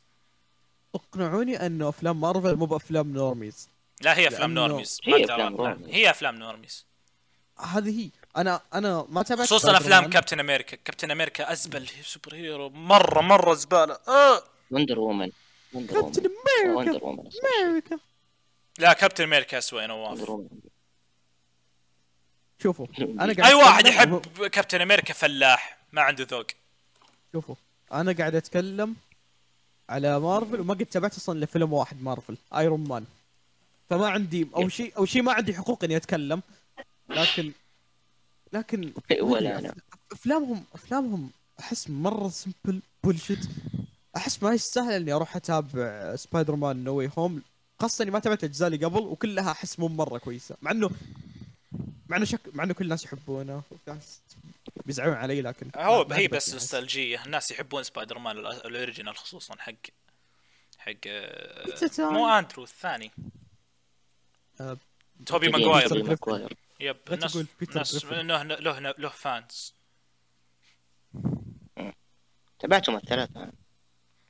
اقنعوني أنه أفلام مارفل مو بأفلام نورميز لا هي أفلام normies هي أقنع. normies. هي أفلام normies هذه هي. أنا أنا ما تابعت خصوصا أفلام. Captain America Captain America أزبل. Superhero مرة مرة زبالة. آه. وندر وومن وندر Captain America وندر وومن أمريكا لا Captain America اسوء يا نواف شوفوا. أنا قاعد أي واحد يحب كابتن أمريكا فلاح. ما عنده ذوق. شوفوا. أنا قاعد أتكلم على مارفل وما قد تابعت أصلا الا فيلم واحد Marvel Iron Man فما عندي أو شيء أو شيء ما عندي حقوق إني أتكلم لكن لكن ولا أنا. أفلامهم أفلامهم أحس مرة simple bullshit أحس ما يستاهل إني أروح أتابع Spider-Man No Way Home خاصة إني ما تابعت الأجزاء اللي قبل وكلها أحس مو مرة كويسة مع إنه مع إنه شك مع إنه كل الناس يحبونه وفي ناس بيزعلون علي لكن هو هي بس أحس. نوستالجية الناس يحبون سبايدر مان الأ- ال original خصوصا حق حق. مو اندرو الثاني توبي. ماجواير. yep لا الناس تقول بيتر الناس. له له له, fans تابعتهم الثلاثة. أنا.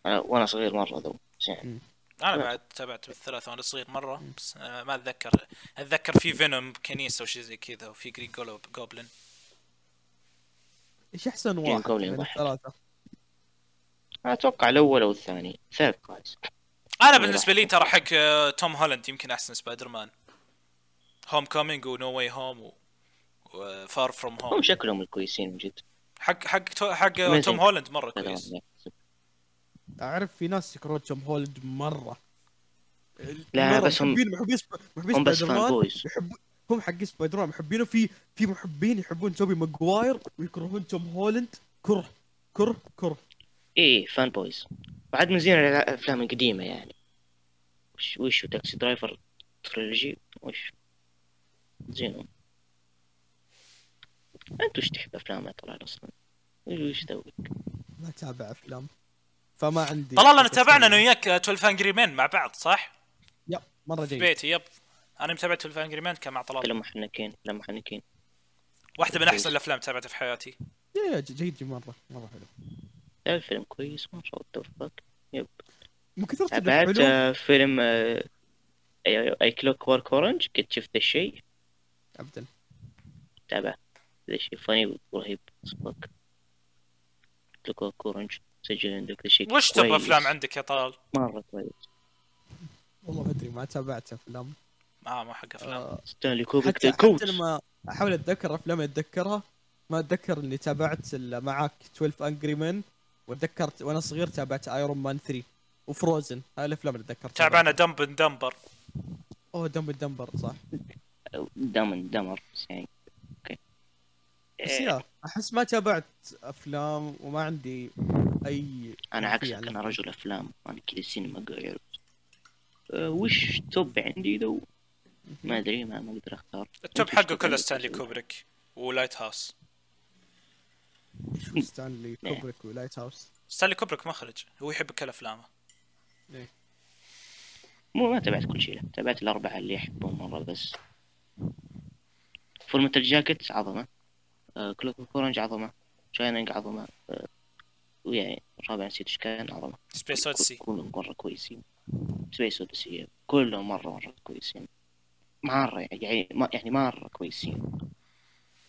أنا وأنا صغير مرة though بس يعني أنا بعد تابعت بالثلاثة وأنا صغير مرة بس آه، ما أتذكر. أتذكر في Venom كنيسة وشي زي كذا وفي Green Goblin إيش أحسن game واحد من أنا أتوقع الأول أو الثاني. ثالث كويس أنا بالنسبة لي ترى حق آه، توم هولاند يمكن أحسن Spider-Man. Homecoming و No Way Home و Far From Home Home شكلهم الكويسين من جد حق حق حق. توم هولاند مرة كويس. أعرف في ناس يكرهون توم هولد مرة. لا، مرة بس هم- محبين محبين هم بس Spider fan Man boys هم حقين سبايدر مان محبينه في في محبين يحبون توبي ماجواير ويكرهون توم هولاند. كره كره كره. إيه fan boys بعد من زين الأفلام القديمة يعني. وش وش Taxi Driver trilogy وش؟ زينهم أنت وش تحب أفلام يا طلال أصلا؟ وش تسوي ما تابع أفلام. فما عندي طلال أنا تابعنا أنا وياك 12 Angry Men مع بعض صح؟ yep مرة في جيد. بيتي yep. أنا متابع 12 Angry Men كان مع طلال. فيلم محنكين فيلم محنكين. واحدة من أحسن الأفلام تابعتها في حياتي. يا- يا جيد مرة مرة حلو. الفيلم كويس ما شاء الله توفق yep. مو كثرت إنه تابعت حلو؟ آه، فيلم A Clockwork Orange قد شفت الشيء. ابدا تابع. ذا الشيء funny ورهيب صفق Clockwork Orange سجل عندك ذا الشيء وش تبغى. أفلام عندك يا طلال؟ مرة كويس. والله ما أدري ما تابعت أفلام. آه ما حق أفلام. آه، ستانلي كوبريك حتى, حتى كوت لما أحاول أتذكر أفلام أتذكرها ما أتذكر إني تابعت معاك 12 Angry Men وتذكرت وأنا صغير تابعت Iron Man 3 و Frozen هاي الأفلام اللي أتذكرتها. تابعنا دمب اند دمبر أوه Dumb and Dumber صح. Dumb and Dumber بس يعني okay. بس يا أحس ما تابعت أفلام وما عندي أي أنا عكسك أنا. رجل أفلام أنا كذا سينما قاعد أه وش top عندي though ما أدري ما ما أقدر أختار. ال top حقه top كله؟ ستانلي كوبريك و Lighthouse. شو ستانلي إيه. كوبريك و Lighthouse؟ ستانلي كوبريك مخرج هو يحب كل أفلامه. مو ما تابعت كل شيء لا تابعت الأربعة اللي احبهم مرة بس. Full Metal Jacket عظمة أه Clockwork Orange عظمة Shining عظمة أه ويعني الرابع نسيت إيش كان عظمة. Space Odyssey كلهم مرة كويسين. Space Odyssey كلهم مرة مرة كويسين. مرة يعني يعني مرة كويسين.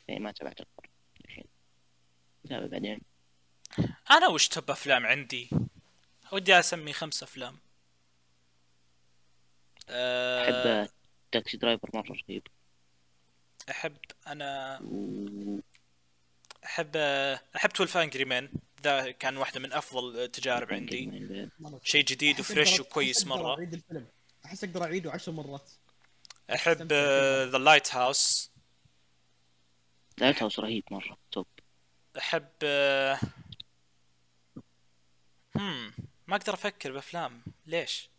يعني ما تابعت الحين. لا بعدين. أنا وش top أفلام عندي؟ ودي أسمي خمس أفلام. أه أحب Taxi Driver مرة رهيب. أحب أنا أحب أحب 12 Angry Men. ذا كان واحدة من أفضل التجارب عندي. شيء جديد و fresh وكويس مرة. أعيد الفيلم. أحس أقدر أعيده عشر مرات. أحب ذا لايت هاوس لايت هاوس رهيب مرة. top. أحب هم ما أقدر أفكر بأفلام. ليش؟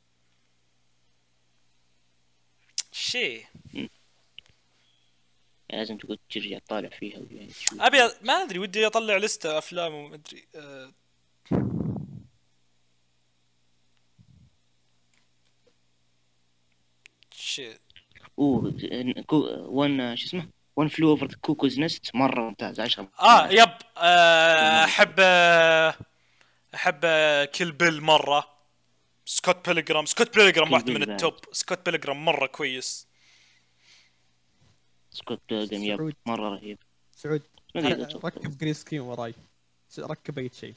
شيء. يعني لازم تقعد ترجع تطالع فيها يعني أبي ما أدري ودي أطلع لستة أفلام وما أدري آه، شيء. أوه One شو اسمه؟ One Flew Over the Cuckoo's Nest مرة ممتاز عشرة آه yep. آه، أحب آه، أحب Kill Bill مرة. Scott Pilgrim Scott Pilgrim بيل من. ال top Scott Pilgrim مرة كويس. Scott سعود. مرة رهيب. سعود. ركب green screen وراي. ركب أي شيء.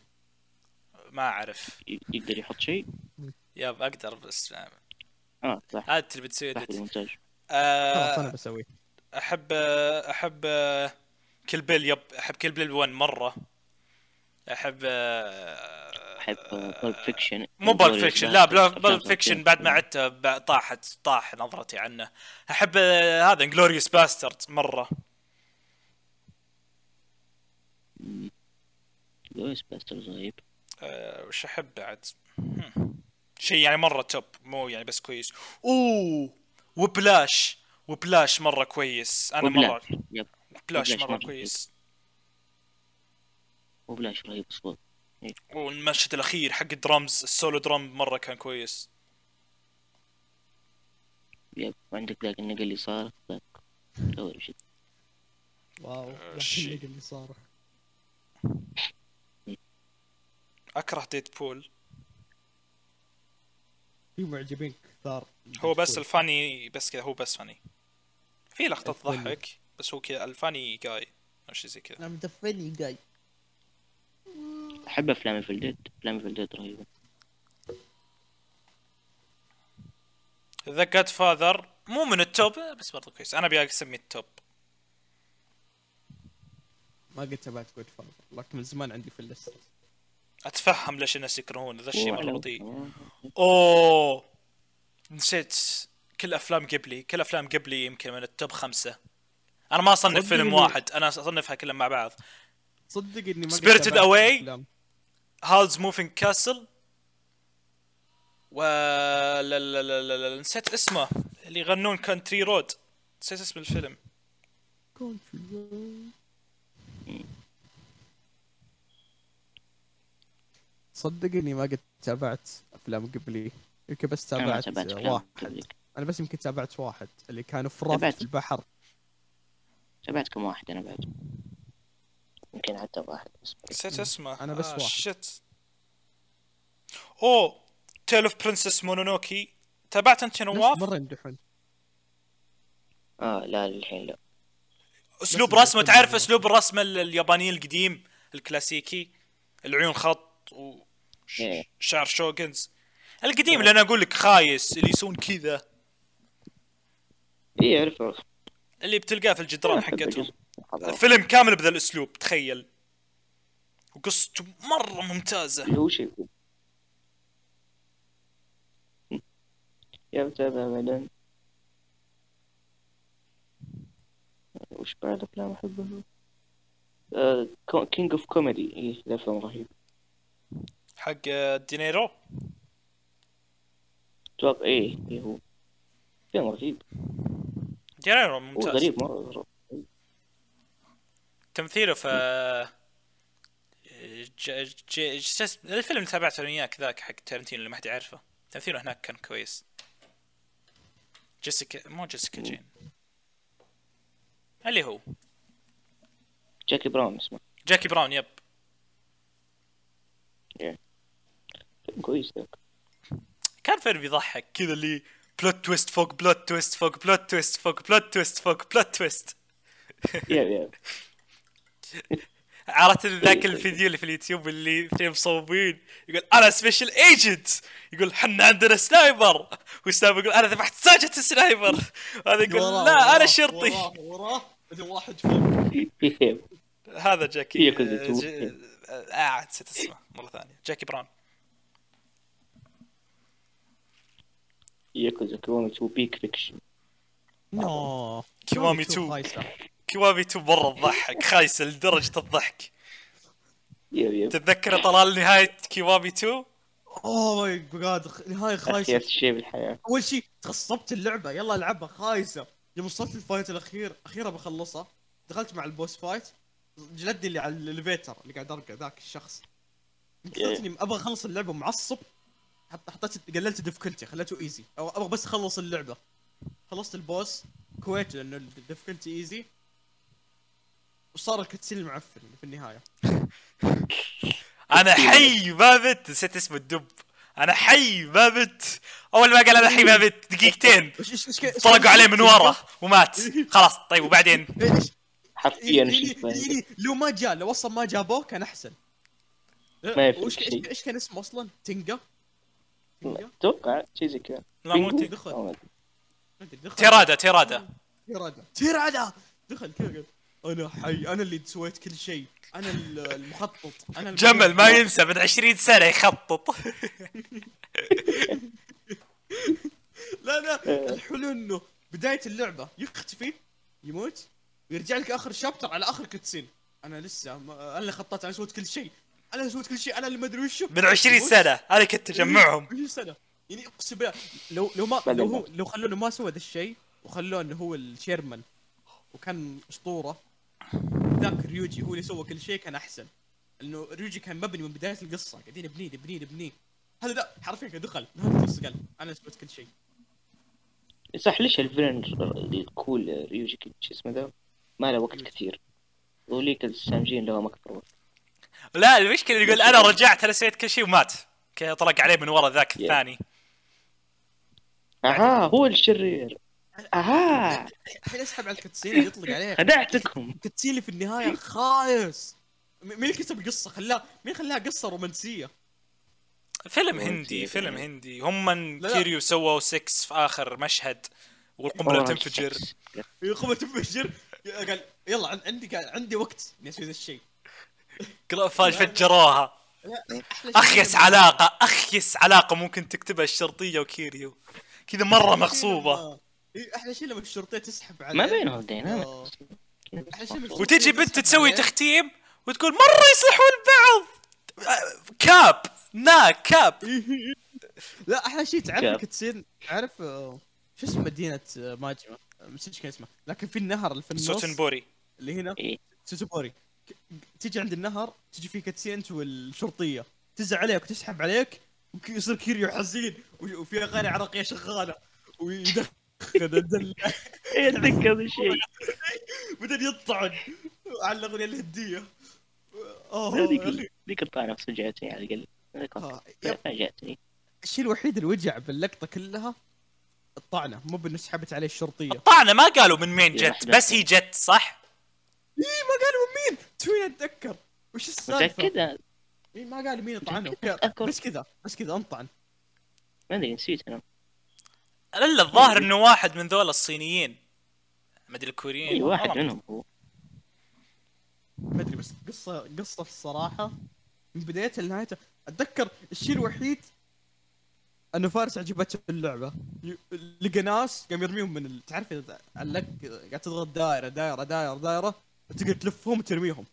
ما أعرف. يقدر يحط شيء؟ yep أقدر بس آه صح. هذا اللي بتسوي المونتاج. خلاص أنا آه، بسويه أحب أحب Kill Bill yep أحب Kill Bill 1 مرة. أحب آه، احب Pulp Fiction مو Pulp Fiction لا Pulp Fiction بعد ما عدته ب- طاحت طاح نظرتي عنه. أحب آه، هذا Inglourious Basterds مرة. Inglourious Basterds رهيب. أه وش أحب بعد. شيء يعني مرة top مو يعني بس كويس. أوه Whiplash Whiplash مرة كويس. أنا مرة Whiplash مرة كويس. Whiplash رهيب اصبر والمشهد الأخير حق ال drums ال solo drum مرة كان كويس. yep وعندك ذاك النقل اللي صار؟ ذاك. أول شيء. wow آه، ذاك شيء. اللي- صار. أكره Deadpool في معجبين كثار. هو بس ال funny بس كذا هو بس funny. في لقطة الفل. تضحك بس هو كذا ال funny guy أو شيء زي كذا. أنا the funny guy أحب أفلام Evil Dead أفلام Evil Dead رهيبة. The Godfather مو من ال top بس برضه كويس. أنا ابي اسمي ال top. ما قد تابعت Godfather لكن من زمان عندي في ال list. أتفهم ليش الناس يكرهون ذا الشيء مرة بطيء. أوه نسيت. كل أفلام قبلي كل أفلام قبلي يمكن من ال top خمسة. أنا ما أصنف فيلم. واحد أنا أصنفها كلها مع بعض. صدق إني ما قد Spirited تابعت Away. الأفلام. Howl's Moving Castle و لا لا لا لا نسيت اسمه اللي يغنون Country Road نسيت اسم الفيلم. صدق إني ما قد تابعت أفلام قبلي. يمكن بس تابعت تابعت واحد. قبلك. أنا بس يمكن تابعت واحد اللي كانوا في رف البحر. تابعت كم واحد أنا بعد. يمكن حتى واحد نسيت اسمه أنا بس آه واحد. شت اوه تيل اوف برنسس مونونوكي تابعت أنت نواف؟ مرة يمدحون. آه لا للحين لا. أسلوب رسمه تعرف. أسلوب الرسم ال- الياباني القديم الكلاسيكي العيون خط إيه. وشعر shoguns. القديم اللي أنا أقول لك خايس اللي يسوون كذا. اي اعرف اعرف اللي بتلقاه في الجدران حقتهم. فيلم كامل بذا الأسلوب تخيل. وقصته مرة ممتازة. هو شيء يتابع بعدين وش بعد أفلام احبها؟ King of Comedy إيه ذا فيلم رهيب. حق آه، دينيرو؟ أتوقع إيه إيه هو. فيلم رهيب. دينيرو ممتاز. غريب غريب. تمثيله في الفيلم اللي تابعته أنا وياك ذاك حق تارنتينو اللي ما حد يعرفه. تمثيله هناك كان كويس. جيسيكا مو جيسيكا جين. اللي هو. Jackie Brown اسمه. Jackie Brown yep. فيلم كويس ذاك. كان فيلم يضحك كذا اللي plot twist فوق plot twist فوق plot twist فوق plot twist فوق plot twist يا يا عرفت ذاك الفيديو اللي في اليوتيوب اللي اثنين مصوبين يقول أنا special agent يقول حنا عندنا sniper وال sniper يقول أنا ذبحت ساجة ال sniper هذا يقول وراه- لا أنا شرطي. وراه وراه. واحد فوق. هذا جاكي آه، آه نسيت اسمه مرة ثانية. Jackie Brown. ياكوزا كومي تو بيك فيكشن نو كيوامي تو 2 كيوامي 2 مرة تضحك *laughs* خايسة لدرجة الضحك. يا يا تتذكر طلال نهاية Kiwami 2 oh my God نهاية خايسة. اخيس شيء بالحياة. أول شيء تغصبت اللعبة يلا العبها خايسة. يوم وصلت ال fight الأخير أخيرا بخلصها دخلت مع ال boss fight جلدني اللي على ال elevator اللي قاعد أرقى ذاك الشخص. كثرة اني أبغى أخلص اللعبة معصب. حط حطيت قللت difficulty خليته easy أو أبغى بس أخلص اللعبة. خلصت ال boss fight لأنه ال difficulty easy وصار ال cutscene المعفن في النهاية. *laughs* أنا حي ما مت. نسيت اسم الدب. أنا حي ما مت. أول ما قال أنا حي ما مت دقيقتين. طلقوا عليه من ورا ومات. خلاص طيب وبعدين؟ حرفيا إيه، إيه،. إيه، لو ما جاء لو أصلا ما جابوه كان أحسن. ما يفرق وش. إيش كان اسمه أصلا؟ تنجا؟ تنجا؟ أتوقع شيء زي كذا. لا مو ما. ما دخل. تيرادا تيرادا. تيرادا. تيرادا. دخل كذا قال أنا حي أنا اللي سويت كل شيء. أنا ال- المخطط. أنا. جمل ما ينسى من 20 سنة يخطط. *laughs* لا لا الحلو إنه بداية اللعبة يختفي يموت ويرجع لك آخر chapter على آخر cutscene أنا لسه ما أنا اللي خططت أنا سويت كل شيء. أنا اللي سويت كل شيء أنا اللي ما أدري وشو من 20 يموت. سنة أنا كنت اجمعهم 20 سنة. يعني أقسم بالله لو لو ما لو هو لو خلوه ما سوى ذا الشيء وخلوه انه هو ال chairman وكان أسطورة. ذاك ريوجي هو اللي سوى كل شيء كان أحسن. إنه ريوجي كان مبني من بداية القصة. قاعدين نبنيه نبنيه نبنيه هذا لا حرفيا دخل. نهايه القصة قال أنا سويت كل شيء. صح ليش ال villain ال cool ريوجي شو اسمه ذا؟ ما له وقت كثير. وليك السامجين لهم أكثر وقت. لا المشكلة يقول أنا رجعت أنا سويت كل شيء ومات. طلق عليه من ورا ذاك Yeah. الثاني. أها هو الشرير. أها الحين اسحب على ال cutscene يطلق عليه. خدعتكم. ال cutscene اللي في النهاية خايس. مين اللي كتب القصة؟ خلاه مين خلاها قصة رومانسية؟ فيلم هندي. فيلم هندي. هم من لا. كيريو سووا 6 في آخر مشهد والقنبلة تنفجر. يقوم تنفجر. قال يلا عن- عندي قال عندي وقت إني أسوي ذا الشيء. فجروها أخيس علاقة أخيس علاقة ممكن تكتبها الشرطية وكيريو. كذا مرة مغصوبة. إيه، أحلى شيء لما الشرطيه تسحب عليه ما بينهم آه. شيء من وتجي بنت تسوي. تختيم وتقول مرة يصلحون بعض. كاب نا كاب. *laughs* لا أحلى شيء تعرف كيف؟ الكتسين تعرف آه، شو اسم مدينة آه، ماجما نسيت كان اسمها لكن في النهر اللي في النص. سوتنبوري. اللي هنا؟ إيه. سوسوبوري ك- تجي عند النهر تجي في كتسين انت والشرطية. تزع عليك وتسحب عليك ويصير كيريو حزين وفي أغاني عراقية شغالة ويدخن اتذكر *laughs* هذا الشيء. *laughs* بعدين يطعن. على الاغنيه الهنديه اوه ذيك الطعنة فجأتني على القلب آه، يب. فاجأتني الشيء الوحيد اللي وجع باللقطة كلها الطعنة مو بأنه سحبت عليه الشرطية. الطعنة ما قالوا من مين يا جت. بس هي جت صح؟ اي ما قالوا مين؟ توين أتذكر. وش السالفة؟ متأكد اي ما قالوا مين طعنه. بس كذا بس كذا انطعن ما أدري نسيت أنا. الا الظاهر إنه واحد من ذول الصينيين. ما أدري الكوريين. أي واحد. منهم هو. ما أدري بس قصة قصة الصراحة. من بدايتها لنهايتها أتذكر الشيء الوحيد أنه فارس عجبته اللعبة. لقى ناس قام يرميهم من ال... تعرف إذا علق قاعد تضغط دائرة دائرة دائرة دائرة وتقدر تلفهم وترميهم.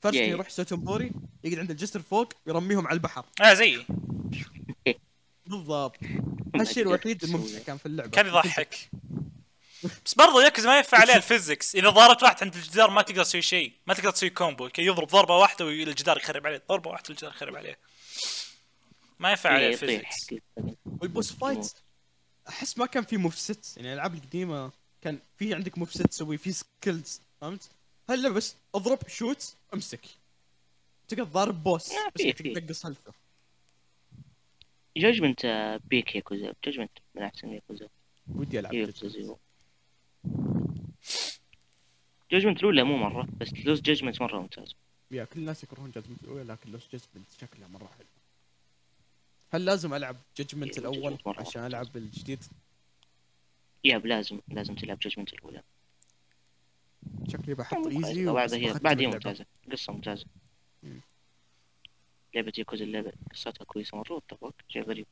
فارس. يروح سوتنبوري يقعد عند الجسر فوق يرميهم على البحر. آه زيي بالضبط. *laughs* هالشيء الوحيد. *laughs* الممتع كان في اللعبة. كان يضحك. بس برضو يركز ما ينفع عليه *laughs* ال physics إذا ضربت واحد عند الجدار ما تقدر تسوي شيء. ما تقدر تسوي combo. كي يضرب ضربة واحدة والجدار يخرب عليه. ضربة واحدة والجدار يخرب عليه. ما ينفع عليه ال physics وال boss fight أحس ما كان في move set يعني الألعاب القديمة كان في عندك move set تسوي في skills فهمت؟ هلا بس أضرب شوت أمسك. تقدر ضارب boss بس. تنقص هلفه Judgment peak ياكوزا Judgment من احسن ياكوزا ودي ألعب ياكوزا Zero Judgment الاولى مو مرة بس Lost Judgment مرة ممتاز. yeah كل الناس يكرهون Judgment الاولى لكن Lost Judgment شكلها مرة حلو. هل لازم ألعب جاجمنت الأول عشان. ألعب الجديد؟ يا لازم لازم تلعب جاجمنت الأولى. شكلي بحط. ايزي وبعدها هي بعد هي ممتاز ممتازة. قصة ممتازة. مم. لعبة ياكوزا اللعبة قصتها كويسة مرة واتفق شيء غريب.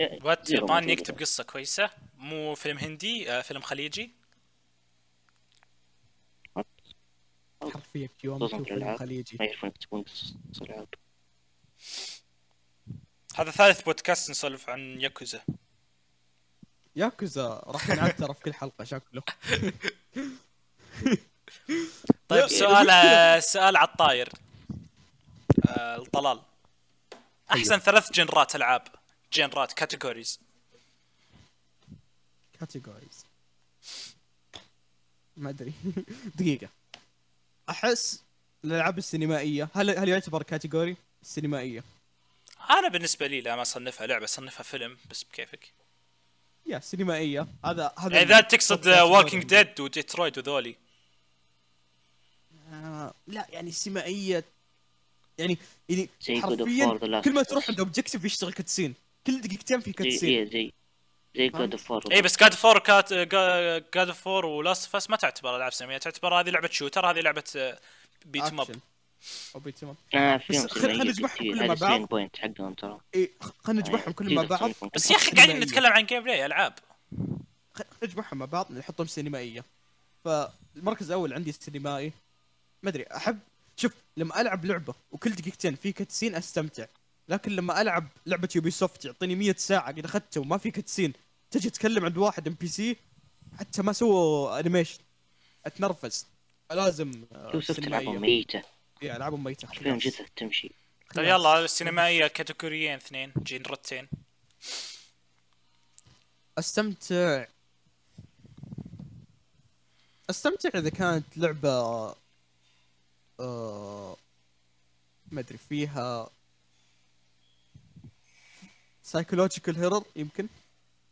وات زيرو يابان موجودة. يكتب قصة كويسة مو فيلم هندي آه فيلم خليجي؟ حرفيا يوم في فيلم الألعاب. خليجي. ما يعرفون يكتبون قصص العاب هذا ثالث بودكاست نسولف عن ياكوزا. ياكوزا راح ينعاد ترى في كل حلقة شكله. *laughs* طيب سؤال آه، سؤال على الطاير آه الطلال. أحسن ثلاث genre ات ألعاب. genre ات categories categories ما أدري. *laughs* دقيقة. أحس الألعاب السينمائية هل هل يعتبر category السينمائيه أنا بالنسبة لي لا ما اصنفها لعبة اصنفها فيلم بس بكيفك. yeah سينمائية. هذا هذا إذا تقصد. Walking Dead و Detroit وذولي. آه لا يعني سينمائية يعني يعني زي حرفيا كل ما تروح. عند objective يشتغل cutscene كل دقيقتين في زي cutscene إيه زي زي فهمت؟ جود اوف وور اي بس جاد فور كات جاد فور ولاست اوف اس ما تعتبر العاب سينمائية تعتبر هذه لعبة شوتر هذه لعبة بيت اب أكشن. أو بيت اب آه فيهم بس خل- خلينا نجمعهم. كلهم مع بعض. بوينت حقهم ترى. اي خلينا نجمعهم كلهم مع بعض. بس يا أخي قاعدين نتكلم عن جيم بلاي ألعاب. خلينا نجمعهم مع بعض نحطهم سينمائية. فالمركز الأول عندي السينمائي ما أدري أحب شوف لما ألعب لعبة وكل دقيقتين في كاتسين أستمتع. لكن لما ألعب لعبة Ubisoft يعطيني 100 ساعة قد اخذته وما في cutscene تجي تتكلم عند واحد NPC حتى ما سووا animation أتنرفز. لازم آه، يوسف تلعبهم؟ سينمائية. ميتة إيه، العابهم ميته خلاص. جثث تمشي. طيب. يلا السينمائية category ين اثنين genre تين أستمتع. أستمتع إذا كانت لعبة آه ما أدري فيها psychological horror يمكن؟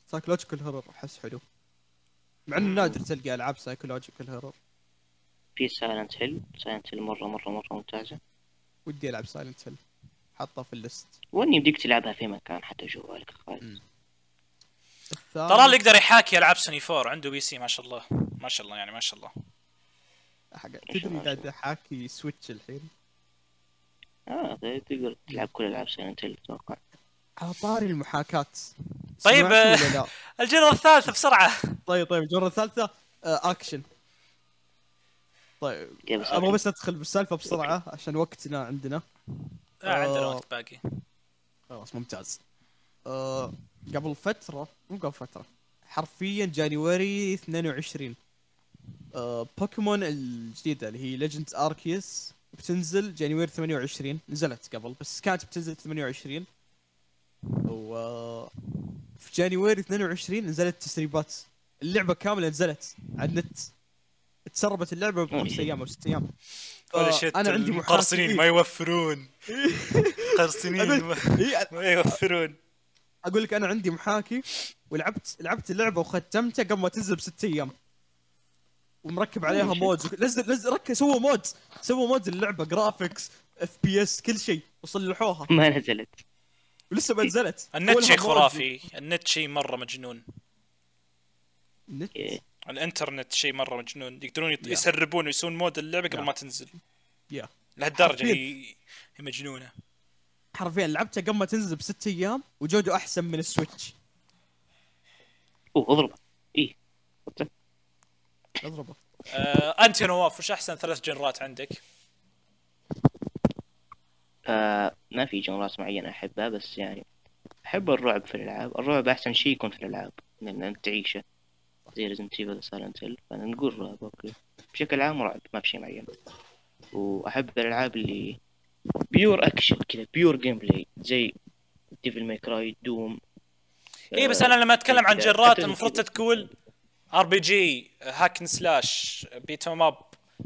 psychological horror أحس حلو. مع إنه نادر تلقى ألعاب psychological horror في Silent Hill Silent Hill مرة مرة مرة ممتازة. ودي ألعب Silent Hill حاطها في ال list. وإني يمديك تلعبها في مكان حتى جوالك خالد. ترى اللي يقدر يحاكي ألعاب سوني 4 عنده PC ما شاء الله. ما شاء الله يعني ما شاء الله. تدري قاعد احاكي Switch الحين؟ آه تقدر تلعب كل ألعاب Silent Hill أتوقع على طاري المحاكاة. طيب، آه،؟ ال genre الثالثة بسرعة. طيب طيب الجرة الثالثة آه، أكشن. طيب أبغى. بس أدخل بالسالفة بسرعة عشان وقتنا عندنا. آه عندنا آه. وقت باقي. خلاص ممتاز. آه قبل فترة مو قبل فترة حرفيا January 22 آه بوكيمون الجديدة اللي هي Legends Arceus بتنزل January 28 نزلت قبل بس كانت بتنزل 28 و في January 22 نزلت تسريبات. اللعبة كاملة نزلت على النت. تسربت اللعبة بخمس أيام أو ست أيام. أنا عندي المقرصنين ما يوفرون. المقرصنين ما, *laughs* إيه، ما يوفرون. أقول لك أنا عندي محاكي ولعبت لعبت اللعبة وختمتها قبل ما تنزل بست أيام. ومركب عليها mods نزل نزل ركب سووا mod سووا mod اللعبه graphics FPS كل شيء. وصلحوها. ما نزلت. ولسه ما نزلت. النت شيء. خرافي. النت شيء مرة مجنون. النت إيه. الإنترنت شيء مرة مجنون. يقدرون يط-. يسربون ويسوون mod اللعبة قبل. ما تنزل. يا لهالدرجة حرفياً. هي هي مجنونة. حرفيا لعبتها قبل ما تنزل بست أيام وجوده أحسن من ال Switch. أوه اضرب إيه اضربه. آه انت يا نواف وش أحسن ثلاث genre ات عندك؟ آه ما في genre ات معينة أحبها بس يعني أحب الرعب في الألعاب. الرعب أحسن شيء يكون في الألعاب لأن أنت تعيشه. زي Resident Evil Silent Hill فنقول رعب okay. بشكل عام رعب ما في شيء معين. وأحب الألعاب اللي pure action كذا pure gameplay زي Devil May Cry Doom اي إيه، بس أنا لما أتكلم عن حتى المفروض كذا. RPG hack and slash beat 'em up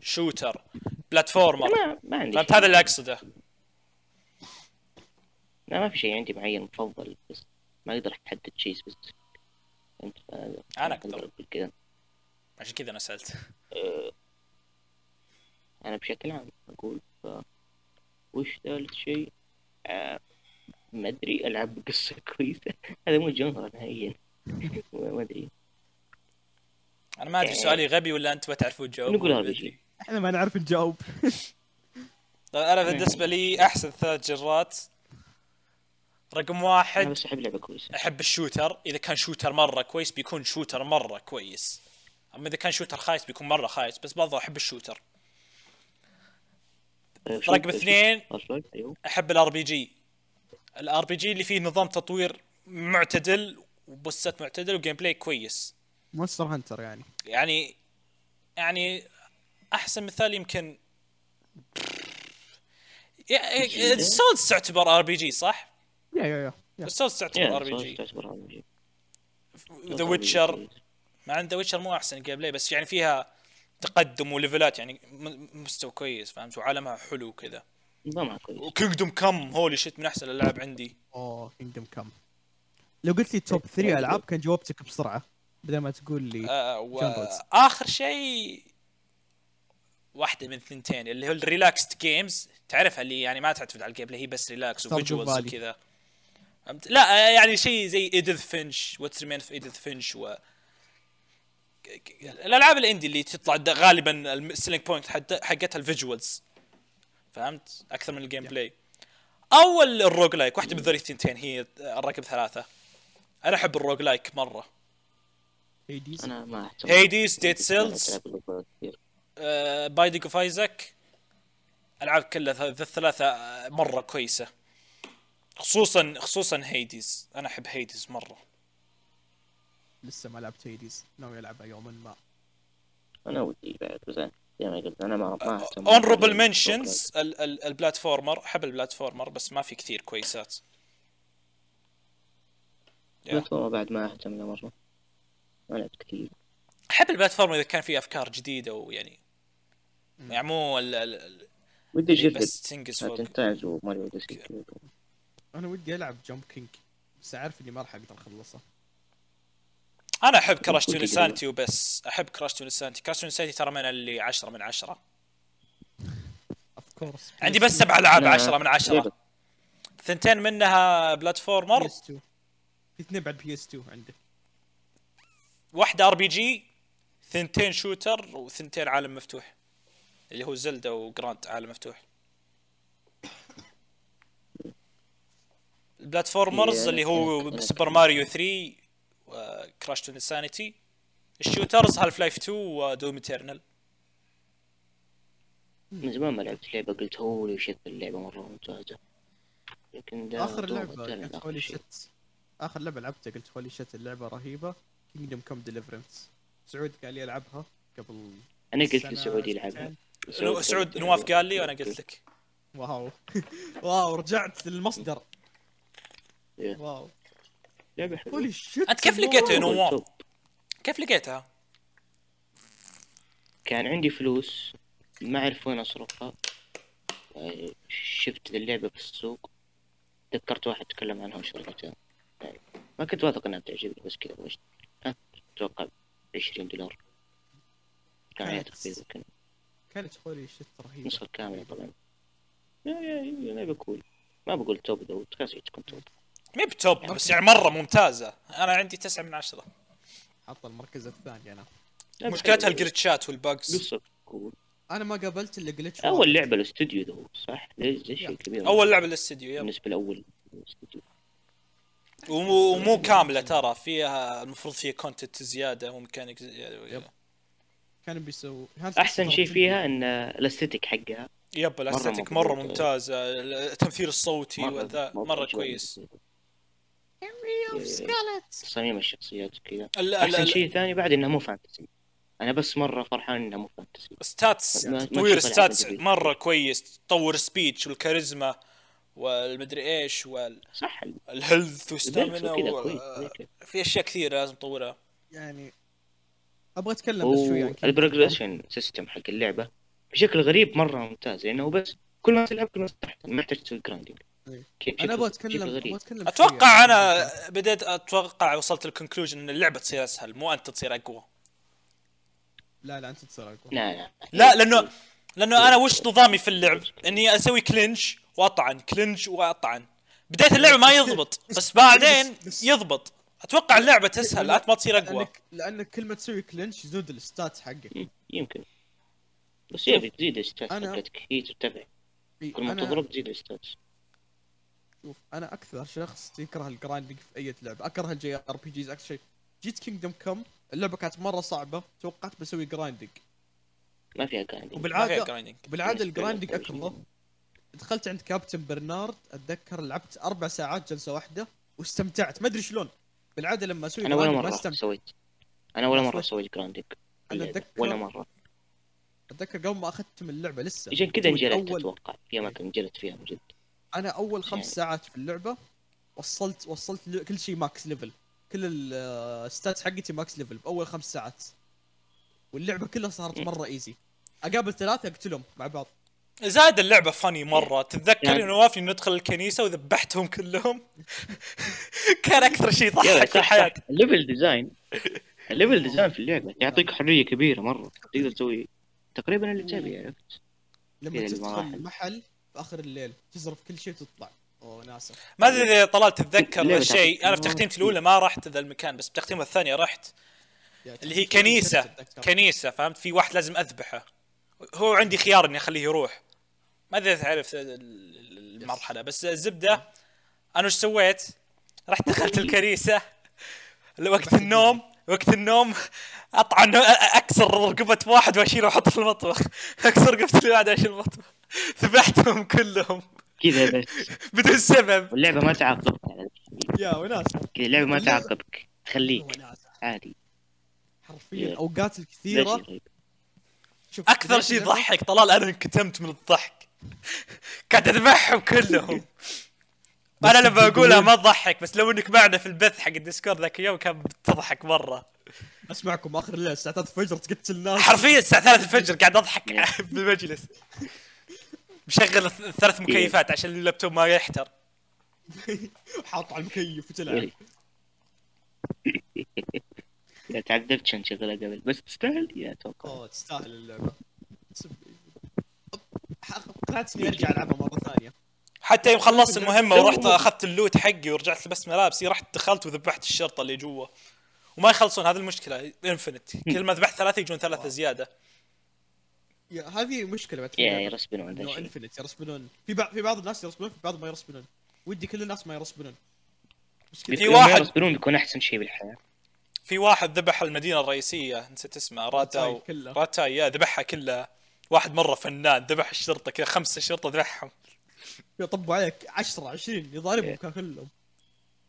shooter platformer ما ما عندي فهمت. هذا اللي أقصده. لا ما في شيء عندي معين مفضل بس ما أقدر أحدد شيء specific فهذا- أنا أقدر. أقول كذا. عشان كذا أنا سألت. آه، أنا بشكل عام أقول ف... وش ثالث شيء؟ آه، ما أدري ألعب بقصة كويسة. *laughs* هذا مو جنرا نهائيا. *laughs* ما أدري. أنا ما أدري سؤالي غبي ولا انت بتعرفون تجاوبون نقول ما. أدري. إحنا ما نعرف نجاوب. *laughs* طيب أنا بالنسبة لي أحسن ثلاث جنرات رقم واحد بس أحب لعبة كويسة. أحب ال shooter. إذا كان shooter مرة كويس بيكون shooter مرة كويس. أما إذا كان shooter خايس بيكون مرة خايس بس برضه أحب ال shooter. آه، رقم اثنين؟ أيوه. أحب ال RPG ال RPG اللي فيه نظام تطوير معتدل و boss ات معتدل و gameplay كويس. Monster Hunter يعني. يعني يعني أحسن مثال يمكن ال Souls تعتبر RPG صح؟ yeah yeah yeah. ال Souls تعتبر RPG. The Witcher مع إن The Witcher مو أحسن gameplay بس يعني فيها تقدم و level ات يعني مستوى كويس فهمت؟ وعالمها حلو كذا نظامها كويس. و Kingdom Come holy shit من أحسن الألعاب عندي. أوه كينجدم كم لو قلت لي top 3 ألعاب كان جاوبتك بسرعة. بدل ما تقول لي آه genres. واخر شيء واحدة من ثنتين اللي هو ال relaxed games تعرفها اللي يعني ما تعتمد على ال gameplay هي بس relax و visuals. وكذا؟ لا آه، يعني شيء زي Edith Finch What Remains of Edith Finch و الألعاب ال indie اللي تطلع غالبا ال selling point حقتها ال visuals فهمت؟ أكثر من ال gameplay أو ال- ال roguelike واحدة من ذولي الثنتين هي الرقم ثلاثة. أنا أحب ال roguelike مرة. Hades أنا ما Hades Dead Cells. Binding of Isaac ألعاب كلها الثلاثه آه، مرة كويسة. خصوصا خصوصا Hades أنا أحب Hades مرة. لسه ما لعبت Hades ناوي ألعبها يوما ما. أنا ودي بعد بس زي ما قلت أنا ما ما أهتم honorable mentions ال platformer أحب ال platformer بس ما في كثير كويسات. yeah. platform بعد ما أهتم له مرة ما لعبت كثير أحب ال platformer إذا كان فيه أفكار جديدة ويعني يعني مو ال- ال- ودي أجرب بس تنقز فوق تنقز كذا. أنا ودي ألعب Jump King. بس عارف إني ما راح أقدر اخلصها أنا أحب Crash Twoودي Insanity وبس. أحب Crash Twinsanity. Crash Twinsanity ترى من اللي 10 من 10 of course عندي بس سبع ألعاب أنا 10 من 10 لعبة- ثنتين منها platformer. PS2 في اثنين بعد PS2 عندك واحدة RPG ثنتين shooter وثنتين عالم مفتوح. اللي هو Zelda و Grand عالم مفتوح. ال platformers اللي هو Super Mario 3 و Crash Twinsanity ال shooters Half-Life 2 و Doom Eternal من زمان ما لعبت لعبة قلت holy shit اللعبة مرة ممتازة. لكن ده آخر لعبة قلت آخر holy. shit آخر لعبة لعبتها قلت holy shit اللعبة رهيبة. كينجدم كوم Deliverance سعود قال لي ألعبها قبل أنا قلت سنتين. يلعبها. سعود نواف قال لي وأنا قلت لك. wow. *laughs* wow رجعت للمصدر. إيه. wow. holy shit أنت كيف لقيتها يا. نواف؟ كيف لقيتها؟ كان عندي فلوس ما أعرف وين أصرفها آه، شفت اللعبة في السوق. ذكرت واحد تكلم عنها وشريتها ما كنت واثق إنها بتعجبني بس كذا أتوقع 20 دولار. كان عليها تخفيض كان كانت هولي شت رهيبة. النسخة كاملة طبعا. يا يا يا لعبة كول ما بقول توب ذو تخيل تكون توب. مي بتوب بس يعني مرة ممتازة. أنا عندي تسعة من عشرة. حط المركز الثاني أنا. مشكلتها حلوة. ال glitch ات وال bugs أنا ما قابلت إلا glitch أول لعبة الاستوديو ذول صح؟ ليش شيء. كبير؟ أول لعبة للاستديو yep. بالنسبة لأول الاستوديو. ومو ومو كاملة ترى فيها المفروض فيها content زيادة وميكانيك زياده yep. كان بيسوي أحسن شيء فيها إن ال aesthetic حقها. yep ال aesthetic مرة مره مضبوط. ممتازه التمثيل الصوتي مرة وذا مرة مره عجبني. كويس. تصاميم الشخصيات وكذا. أحسن شيء ثاني بعد إنها مو fantasy. أنا بس مرة فرحان إنها مو fantasy. stats تطوير stats مرة كويس تطور speech والكاريزما. والمدري إيش صح. وال health وال stamina و... في أشياء كثيرة لازم تطورها. يعني أبغى أتكلم بس شوي عن. وال progression system حق اللعبة بشكل غريب مرة ممتاز لأنه بس كل ما تلعب كل ما تحت ما يحتاج تسوي grinding إيه. أنا أبغى اتكلم أبغى غريب اتكلم أتوقع أنا. بديت أتوقع وصلت لل conclusion إن اللعبة تصير أسهل مو أنت تصير أقوى. لا لا أنت تصير أقوى. لا لا. لا لأنه لأنه أنا وش نظامي في اللعب؟ إني أسوي clinch وأطعن clinch وأطعن. بداية اللعبة ما يضبط بس بعدين يضبط. أتوقع اللعبة تسهل انت ما تصير أقوى. لانك لأنك كل ما تسوي clinch يزود ال stats حقك. يمكن. بس هي بتزيد ال stats أنا- حقتك هي ترتفع إي، كل ما أنا تضرب تزيد ال stats شوف أنا أكثر شخص يكره ال grinding في أي لعبة. أكره ال JRPGs أكثر شيء. جيت Kingdom Come اللعبة كانت مرة صعبة توقعت بسوي grinding ما فيها grinding ما فيها وبالعاده grinding بالعاده *laughs* ال grinding. اكره دخلت عند كابتن برنارد أتذكر لعبت أربع ساعات جلسة واحدة واستمتعت. ما أدري شلون. بالعادة لما أسوي أنا ولا مرة أستمتع. سويت. أنا ولا مرة. سويت grinding أنا أتذكر- ولا مرة. أتذكر قبل ما أختم اللعبة لسه. عشان كذا انجلت أول- أتوقع. في أماكن انجلت فيها من جد. أنا أول خمس يعني. ساعات في اللعبة وصلت وصلت كل شيء max level كل ال stats حقتي max level بأول خمس ساعات. واللعبة كلها صارت م. مرة easy أقابل ثلاثة أقتلهم مع بعض. زاد اللعبة funny مرة. تتذكر يعني- إنه وافي ندخل الكنيسة وذبحتهم كلهم؟ *laughs* كان أكثر شيء يضحك في صح ال level design ال level design في اللعبة يعطيك حرية كبيرة مرة. تقدر تسوي تقريبا اللي تبي عرفت؟ لما إيه تدخل. محل في آخر الليل تزرف كل شيء وتطلع. أوه وناسة. ما أدري إذا طلعت تتذكر تعطيك- أنا في تختيمتي الأولى ما رحت ذا المكان بس بتختيمه الثانية رحت. اللي هي كنيسة. كنيسة فهمت؟ في واحد لازم أذبحه. هو عندي خيار إني أخليه يروح. ما أدري تعرف ال- ال- المرحلة بس الزبدة أنا وش سويت؟ رحت دخلت الكنيسة. وقت النوم وقت النوم أطعن أكسر رقبة واحد واشيله واحطه في المطبخ. *laughs* أكسر رقبة اللي بعد اشيل المطبخ. *laughs* ذبحتهم كلهم. كذا بس. *laughs* بدون سبب. واللعبة ما تعاقبك يا وناسا كذا اللعبة ما تعاقبك تخليك. عادي. حرفيا يا. أوقات الكثيرة. شوف أكثر شيء يضحك طلال أنا انكتمت من الضحك. *laughs* قاعد أذبحهم كلهم. أنا لما أقولها ما تضحك بس لو إنك معنا في البث حق ال Discord ذاك اليوم كان بتضحك مرة. أسمعكم آخر الليل الساعة 3 الفجر تقتل ناس حرفيا الساعة 3 الفجر قاعد أضحك *laughs* بالمجلس. مشغل الث- الثلاث مكيفات عشان اللابتوب ما يحتر. *laughs* حاط على المكيف وتلعب. لا تعذبت عشان نشغلها قبل بس تستاهل؟ يا أتوقع أوه تستاهل اللعبة. قنعت اني أرجع ألعبها مرة ثانية. حتى يوم خلصت المهمة ورحت أخذت ال loot حقي ورجعت لبست ملابسي رحت دخلت وذبحت الشرطة اللي جوا. وما يخلصون هذه المشكلة infinite كل ما ذبحت ثلاثة يجون ثلاثة زيادة. يا هذه مشكلة بعد يا ذا الشيء infinite يرسبنون. في بعض في بعض الناس يرسبنون في بعض ما يرسبنون. ودي كل الناس ما يرسبنون. في واحد- يصبرون بيكون أحسن شيء بالحياة. في واحد ذبح المدينة الرئيسية نسيت اسمه راتاي. كلها. راتاي يا ذبحها كلها واحد مرة فنان ذبح الشرطة كذا خمسة شرطة ذبحهم. يطبوا عليك 10 20 يضاربهم إيه. كان كلهم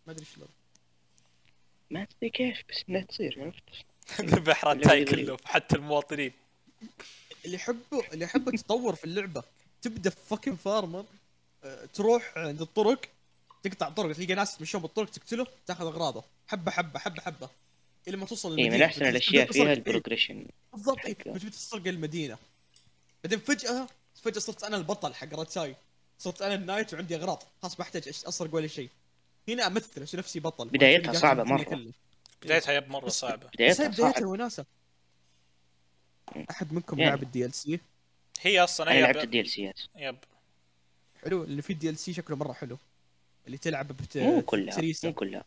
ما أدري شلون. ما تدري كيف بس انها تصير عرفت؟ *laughs* ذبح راتاي. كلهم حتى المواطنين. اللي يحبه اللي يحب التطور في اللعبة. تبدأ fucking farmer آه، تروح عند الطرق تقطع طرق تلقى ناس يمشون بالطرق تقتله تاخذ أغراضه. حبة حبة حبة حبة. إلى ما توصل إيه، من أحسن الأشياء فيها إيه، ال progression. بالضبط. بتبي تسرق المدينة. بعدين فجأة فجأة صرت أنا البطل حق راتاي صرت أنا ال knight وعندي أغراض. خلاص ما أحتاج أسرق ولا شيء. هنا أمثل أسوي نفسي بطل. بدايتها مرة. كلها. بدايتها yep مرة صعبة. بدايتها بدايتها وناسة. أحد منكم يعني. لعب ال DLC؟ هي أصلا أنا لعبت ال DL C ات yep. حلو اللي في ال DLC شكله مرة حلو. اللي تلعب بت... مو كلها مو كلها.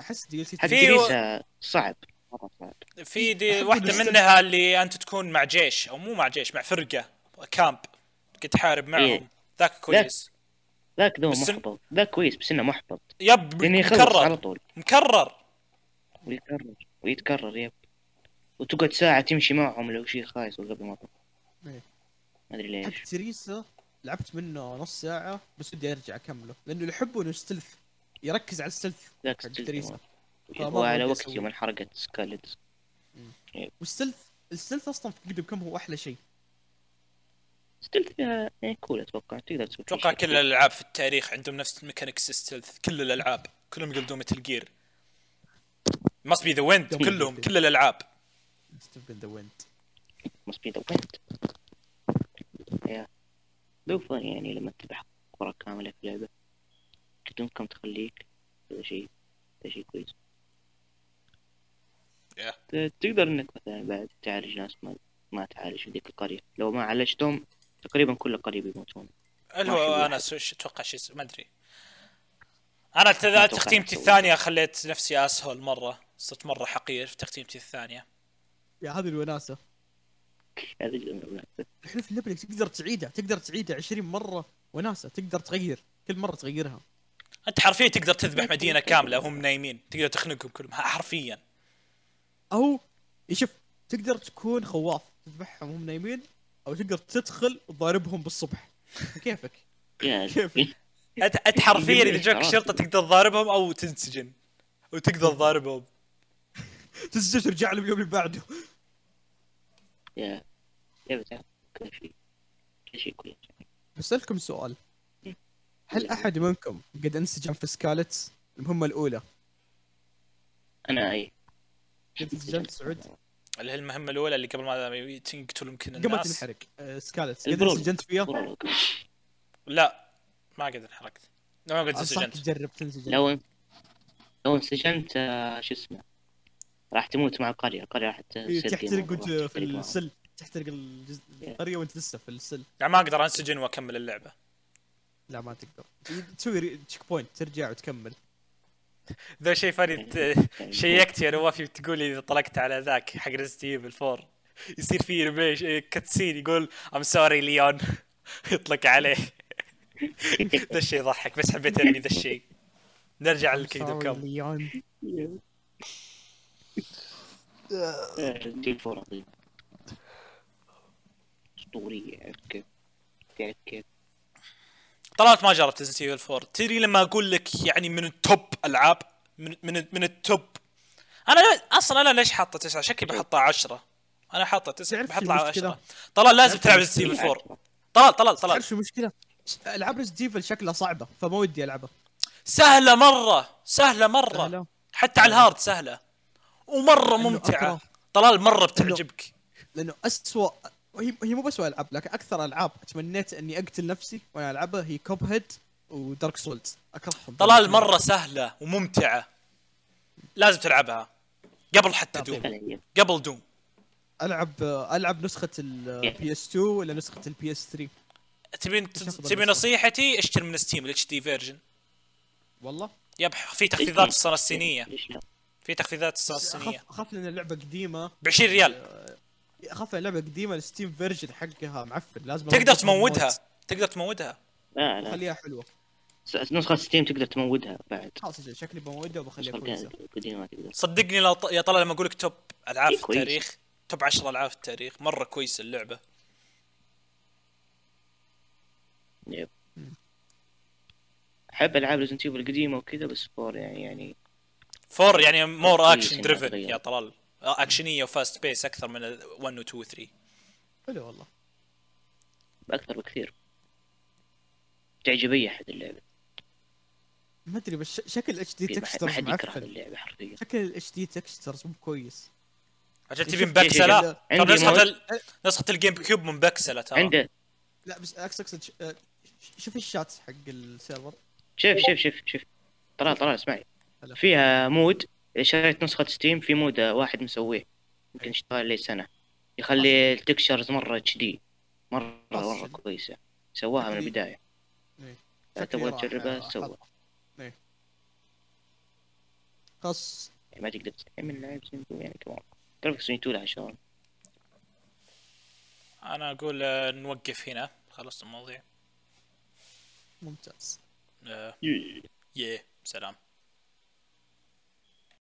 أحس DLC في- صعب مرة صعب. في دي أحب واحدة. منها اللي أنت تكون مع جيش أو مو مع جيش مع فرقة camp. كنت تحارب معهم. إيه. ذاك كويس. ذاك ذو بس- محبط. ذاك كويس بس إنه محبط. yep يخلص على مكرر طول. مكرر. ويتكرر ويتكرر yep. وتقعد ساعة تمشي معهم لو شيء خايس وقبل ما تطلع. إيه. ما أدري ليش. تريسا لعبت منه نص ساعة بس ودي أرجع أكمله. لأنه اللي يحبه انه ستلث يركز على. فما وعلى وقت. يوم انحرقت سكالت والستلث الستلث أصلا في قدم كم هو أحلى شيء. ستيل فيها يعني كول أتوقع. تقدر تسوي أتوقع كل. الألعاب في التاريخ عندهم نفس الميكانكس ستيلث كل الألعاب. كلهم يقلدون مثل جير must be the wind. Double كلهم. كل الألعاب. ستيف ذا ويند must be the wind. يا لو فن يعني لما تذبح كرة كاملة في لعبة كم تخليك هذا شيء هذا شيء كويس. Yeah. تقدر إنك مثلا بعد تعالج ناس ما ما تعالج في ذيك القرية. لو ما عالجتهم تقريبا كل القرية بيموتون. اللي ما في هو. أنا أتوقع شيء ما أدري. أنا تختيمتي أسوي. الثانية خليت نفسي أسهل مرة. صرت مرة حقير في تختيمتي الثانية. يا هذه اللي- الحلو في اللعبه إنك تقدر تعيدها تقدر تعيدها 20 مرة. وناسة تقدر تغير. كل مرة تغيرها. أنت حرفيا تقدر تذبح مدينة كاملة وهم نايمين. تقدر تخنقهم كلهم حرفيا. أو شوف تقدر تكون خواف تذبحهم وهم نايمين أو تقدر تدخل وتضاربهم بالصبح. *laughs* كيفك؟ يا كيف؟ أنت أنت حرفيا إذا جاك خلاص. شرطة تقدر تضاربهم أو تنسجن. وتقدر تضاربهم. *laughs* تسجل ترجع له اليوم اللي بعده. يا يا بتعرف كل شيء كل شيء كويس بسألكم سؤال. هل أحد منكم قد انسجن في سكالت المهمة الأولى؟ أنا إي. قد انسجنت سعود؟ اللي هي المهمة الأولى اللي قبل ما تقتل يمكن قبل ما الناس. تنحرق. آه، سكالت قد. انسجنت فيها. لا ما قد انحرقت. لا ما قد انصحك انسجنت تجرب تنسجن لو لو انسجنت آه، شو اسمه راح تموت مع القرية القرية راح تصير تحترق وأنت في. السل. تحترق الجزء القرية وأنت لسه في السل. يعني ما أقدر انسجن وأكمل اللعبة. لا ما تقدر. تسوي تشيك بوينت ترجع وتكمل. ذا شيء فاني شيكت يا نوافي تقول لي إذا طلقت على ذاك حق ريزنت ايفل 4 يصير في ريميش كاتسين يقول ام سوري ليون يطلق عليه. *laughs* ذا الشيء يضحك بس حبيت ارمي ذا الشيء. نرجع للكيدو كم. ليون جيل فور عظيم اسطورية؟ تعرف كيف؟ طلعت ما جربت ريزنت ايفل 4 تدري لما أقول لك يعني من التوب ألعاب؟ من من من التوب. أنا أصلا أنا ليش حاطة تسعة؟ شكلي بحطها 10 أنا حاطة تسعة تعرف شو بحطها المشكلة؟ 10 طلال لازم تلعب Resident Evil 4 عشرة. طلال طلال طلال. تعرف شو المشكلة؟ ألعاب Resident Evil شكلها صعبة فما ودي ألعبها. سهلة مرة سهلة مرة. سهلة. حتى على ال hard سهلة. ومرة لأنه ممتعة. طلال مرة بتعجبك. لأنه اسوء هي هي مو بس العاب لكن أكثر ألعاب تمنيت إني أقتل نفسي وأنا ألعبها هي Cuphead و Dark Souls أكرههم. طلال مرة سهلة وممتعة. لازم تلعبها. قبل حتى. Doom. قبل Doom. العب ألعب نسخة ال PS 2 ولا نسخة ال PS 3 تبي تبي؟ نصيحتي؟ اشتري من Steam ال HD version والله؟ yep في تخفيضات السنة الصينيه لا؟ في تخفيضات السنة الصينيه اخاف اخاف لأن اللعبه قديمة. ب 20 ريال أخاف اللعبه قديمة ال Steam version حقها معفن لازم تقدر تمودها تقدر تمودها لا لا. خليها حلوة. نسخة Steam تقدر تمودها بعد. خلاص شكلي بمودها وبخليها قديمة تقدر. صدقني لو ط... يا طلال لما أقول لك top ألعاب إيه في كويس. التاريخ top 10 ألعاب في التاريخ مرة كويسة اللعبة. Yep. أحب ألعاب Resident Evil القديمة وكذا بس four يعني يعني four يعني more action driven. يا طلال. أكشنية و fast paced أكثر من 1 و 2 و 3 حلو والله. أكثر بكثير. تعجب اي أحد اللعبة. ما أدري بس شكل HD textures حد يكره معفن اللعبة حرفيا. شكل ال HD textures مو كويس. عشان تبي مبكسلة؟ ترى عندي نسخة. ال... نسخة ال GameCube مبكسلة ترى. عنده. لا بس اقصد اقصد ش- آه، ش- شوف الشات حق ال server. شوف شوف شوف شوف. طلال طلال اسمعي. فيها mod. اذا شريت نسخة ستيم في مود واحد مسويه. يمكن اشتغل لي سنة. يخلي التكشرز مرة اتش دي مرة مرة. كويسة. سواها من البداية. إيه. إذا تبغى تجربها سوى إيه. خلاص. يعني ما تقدر تستحي من لعب سنتو يعني كمان جرافيكس سنتو لها شغل أنا أقول نوقف هنا. خلصت المواضيع ممتاز. آه، يه سلام.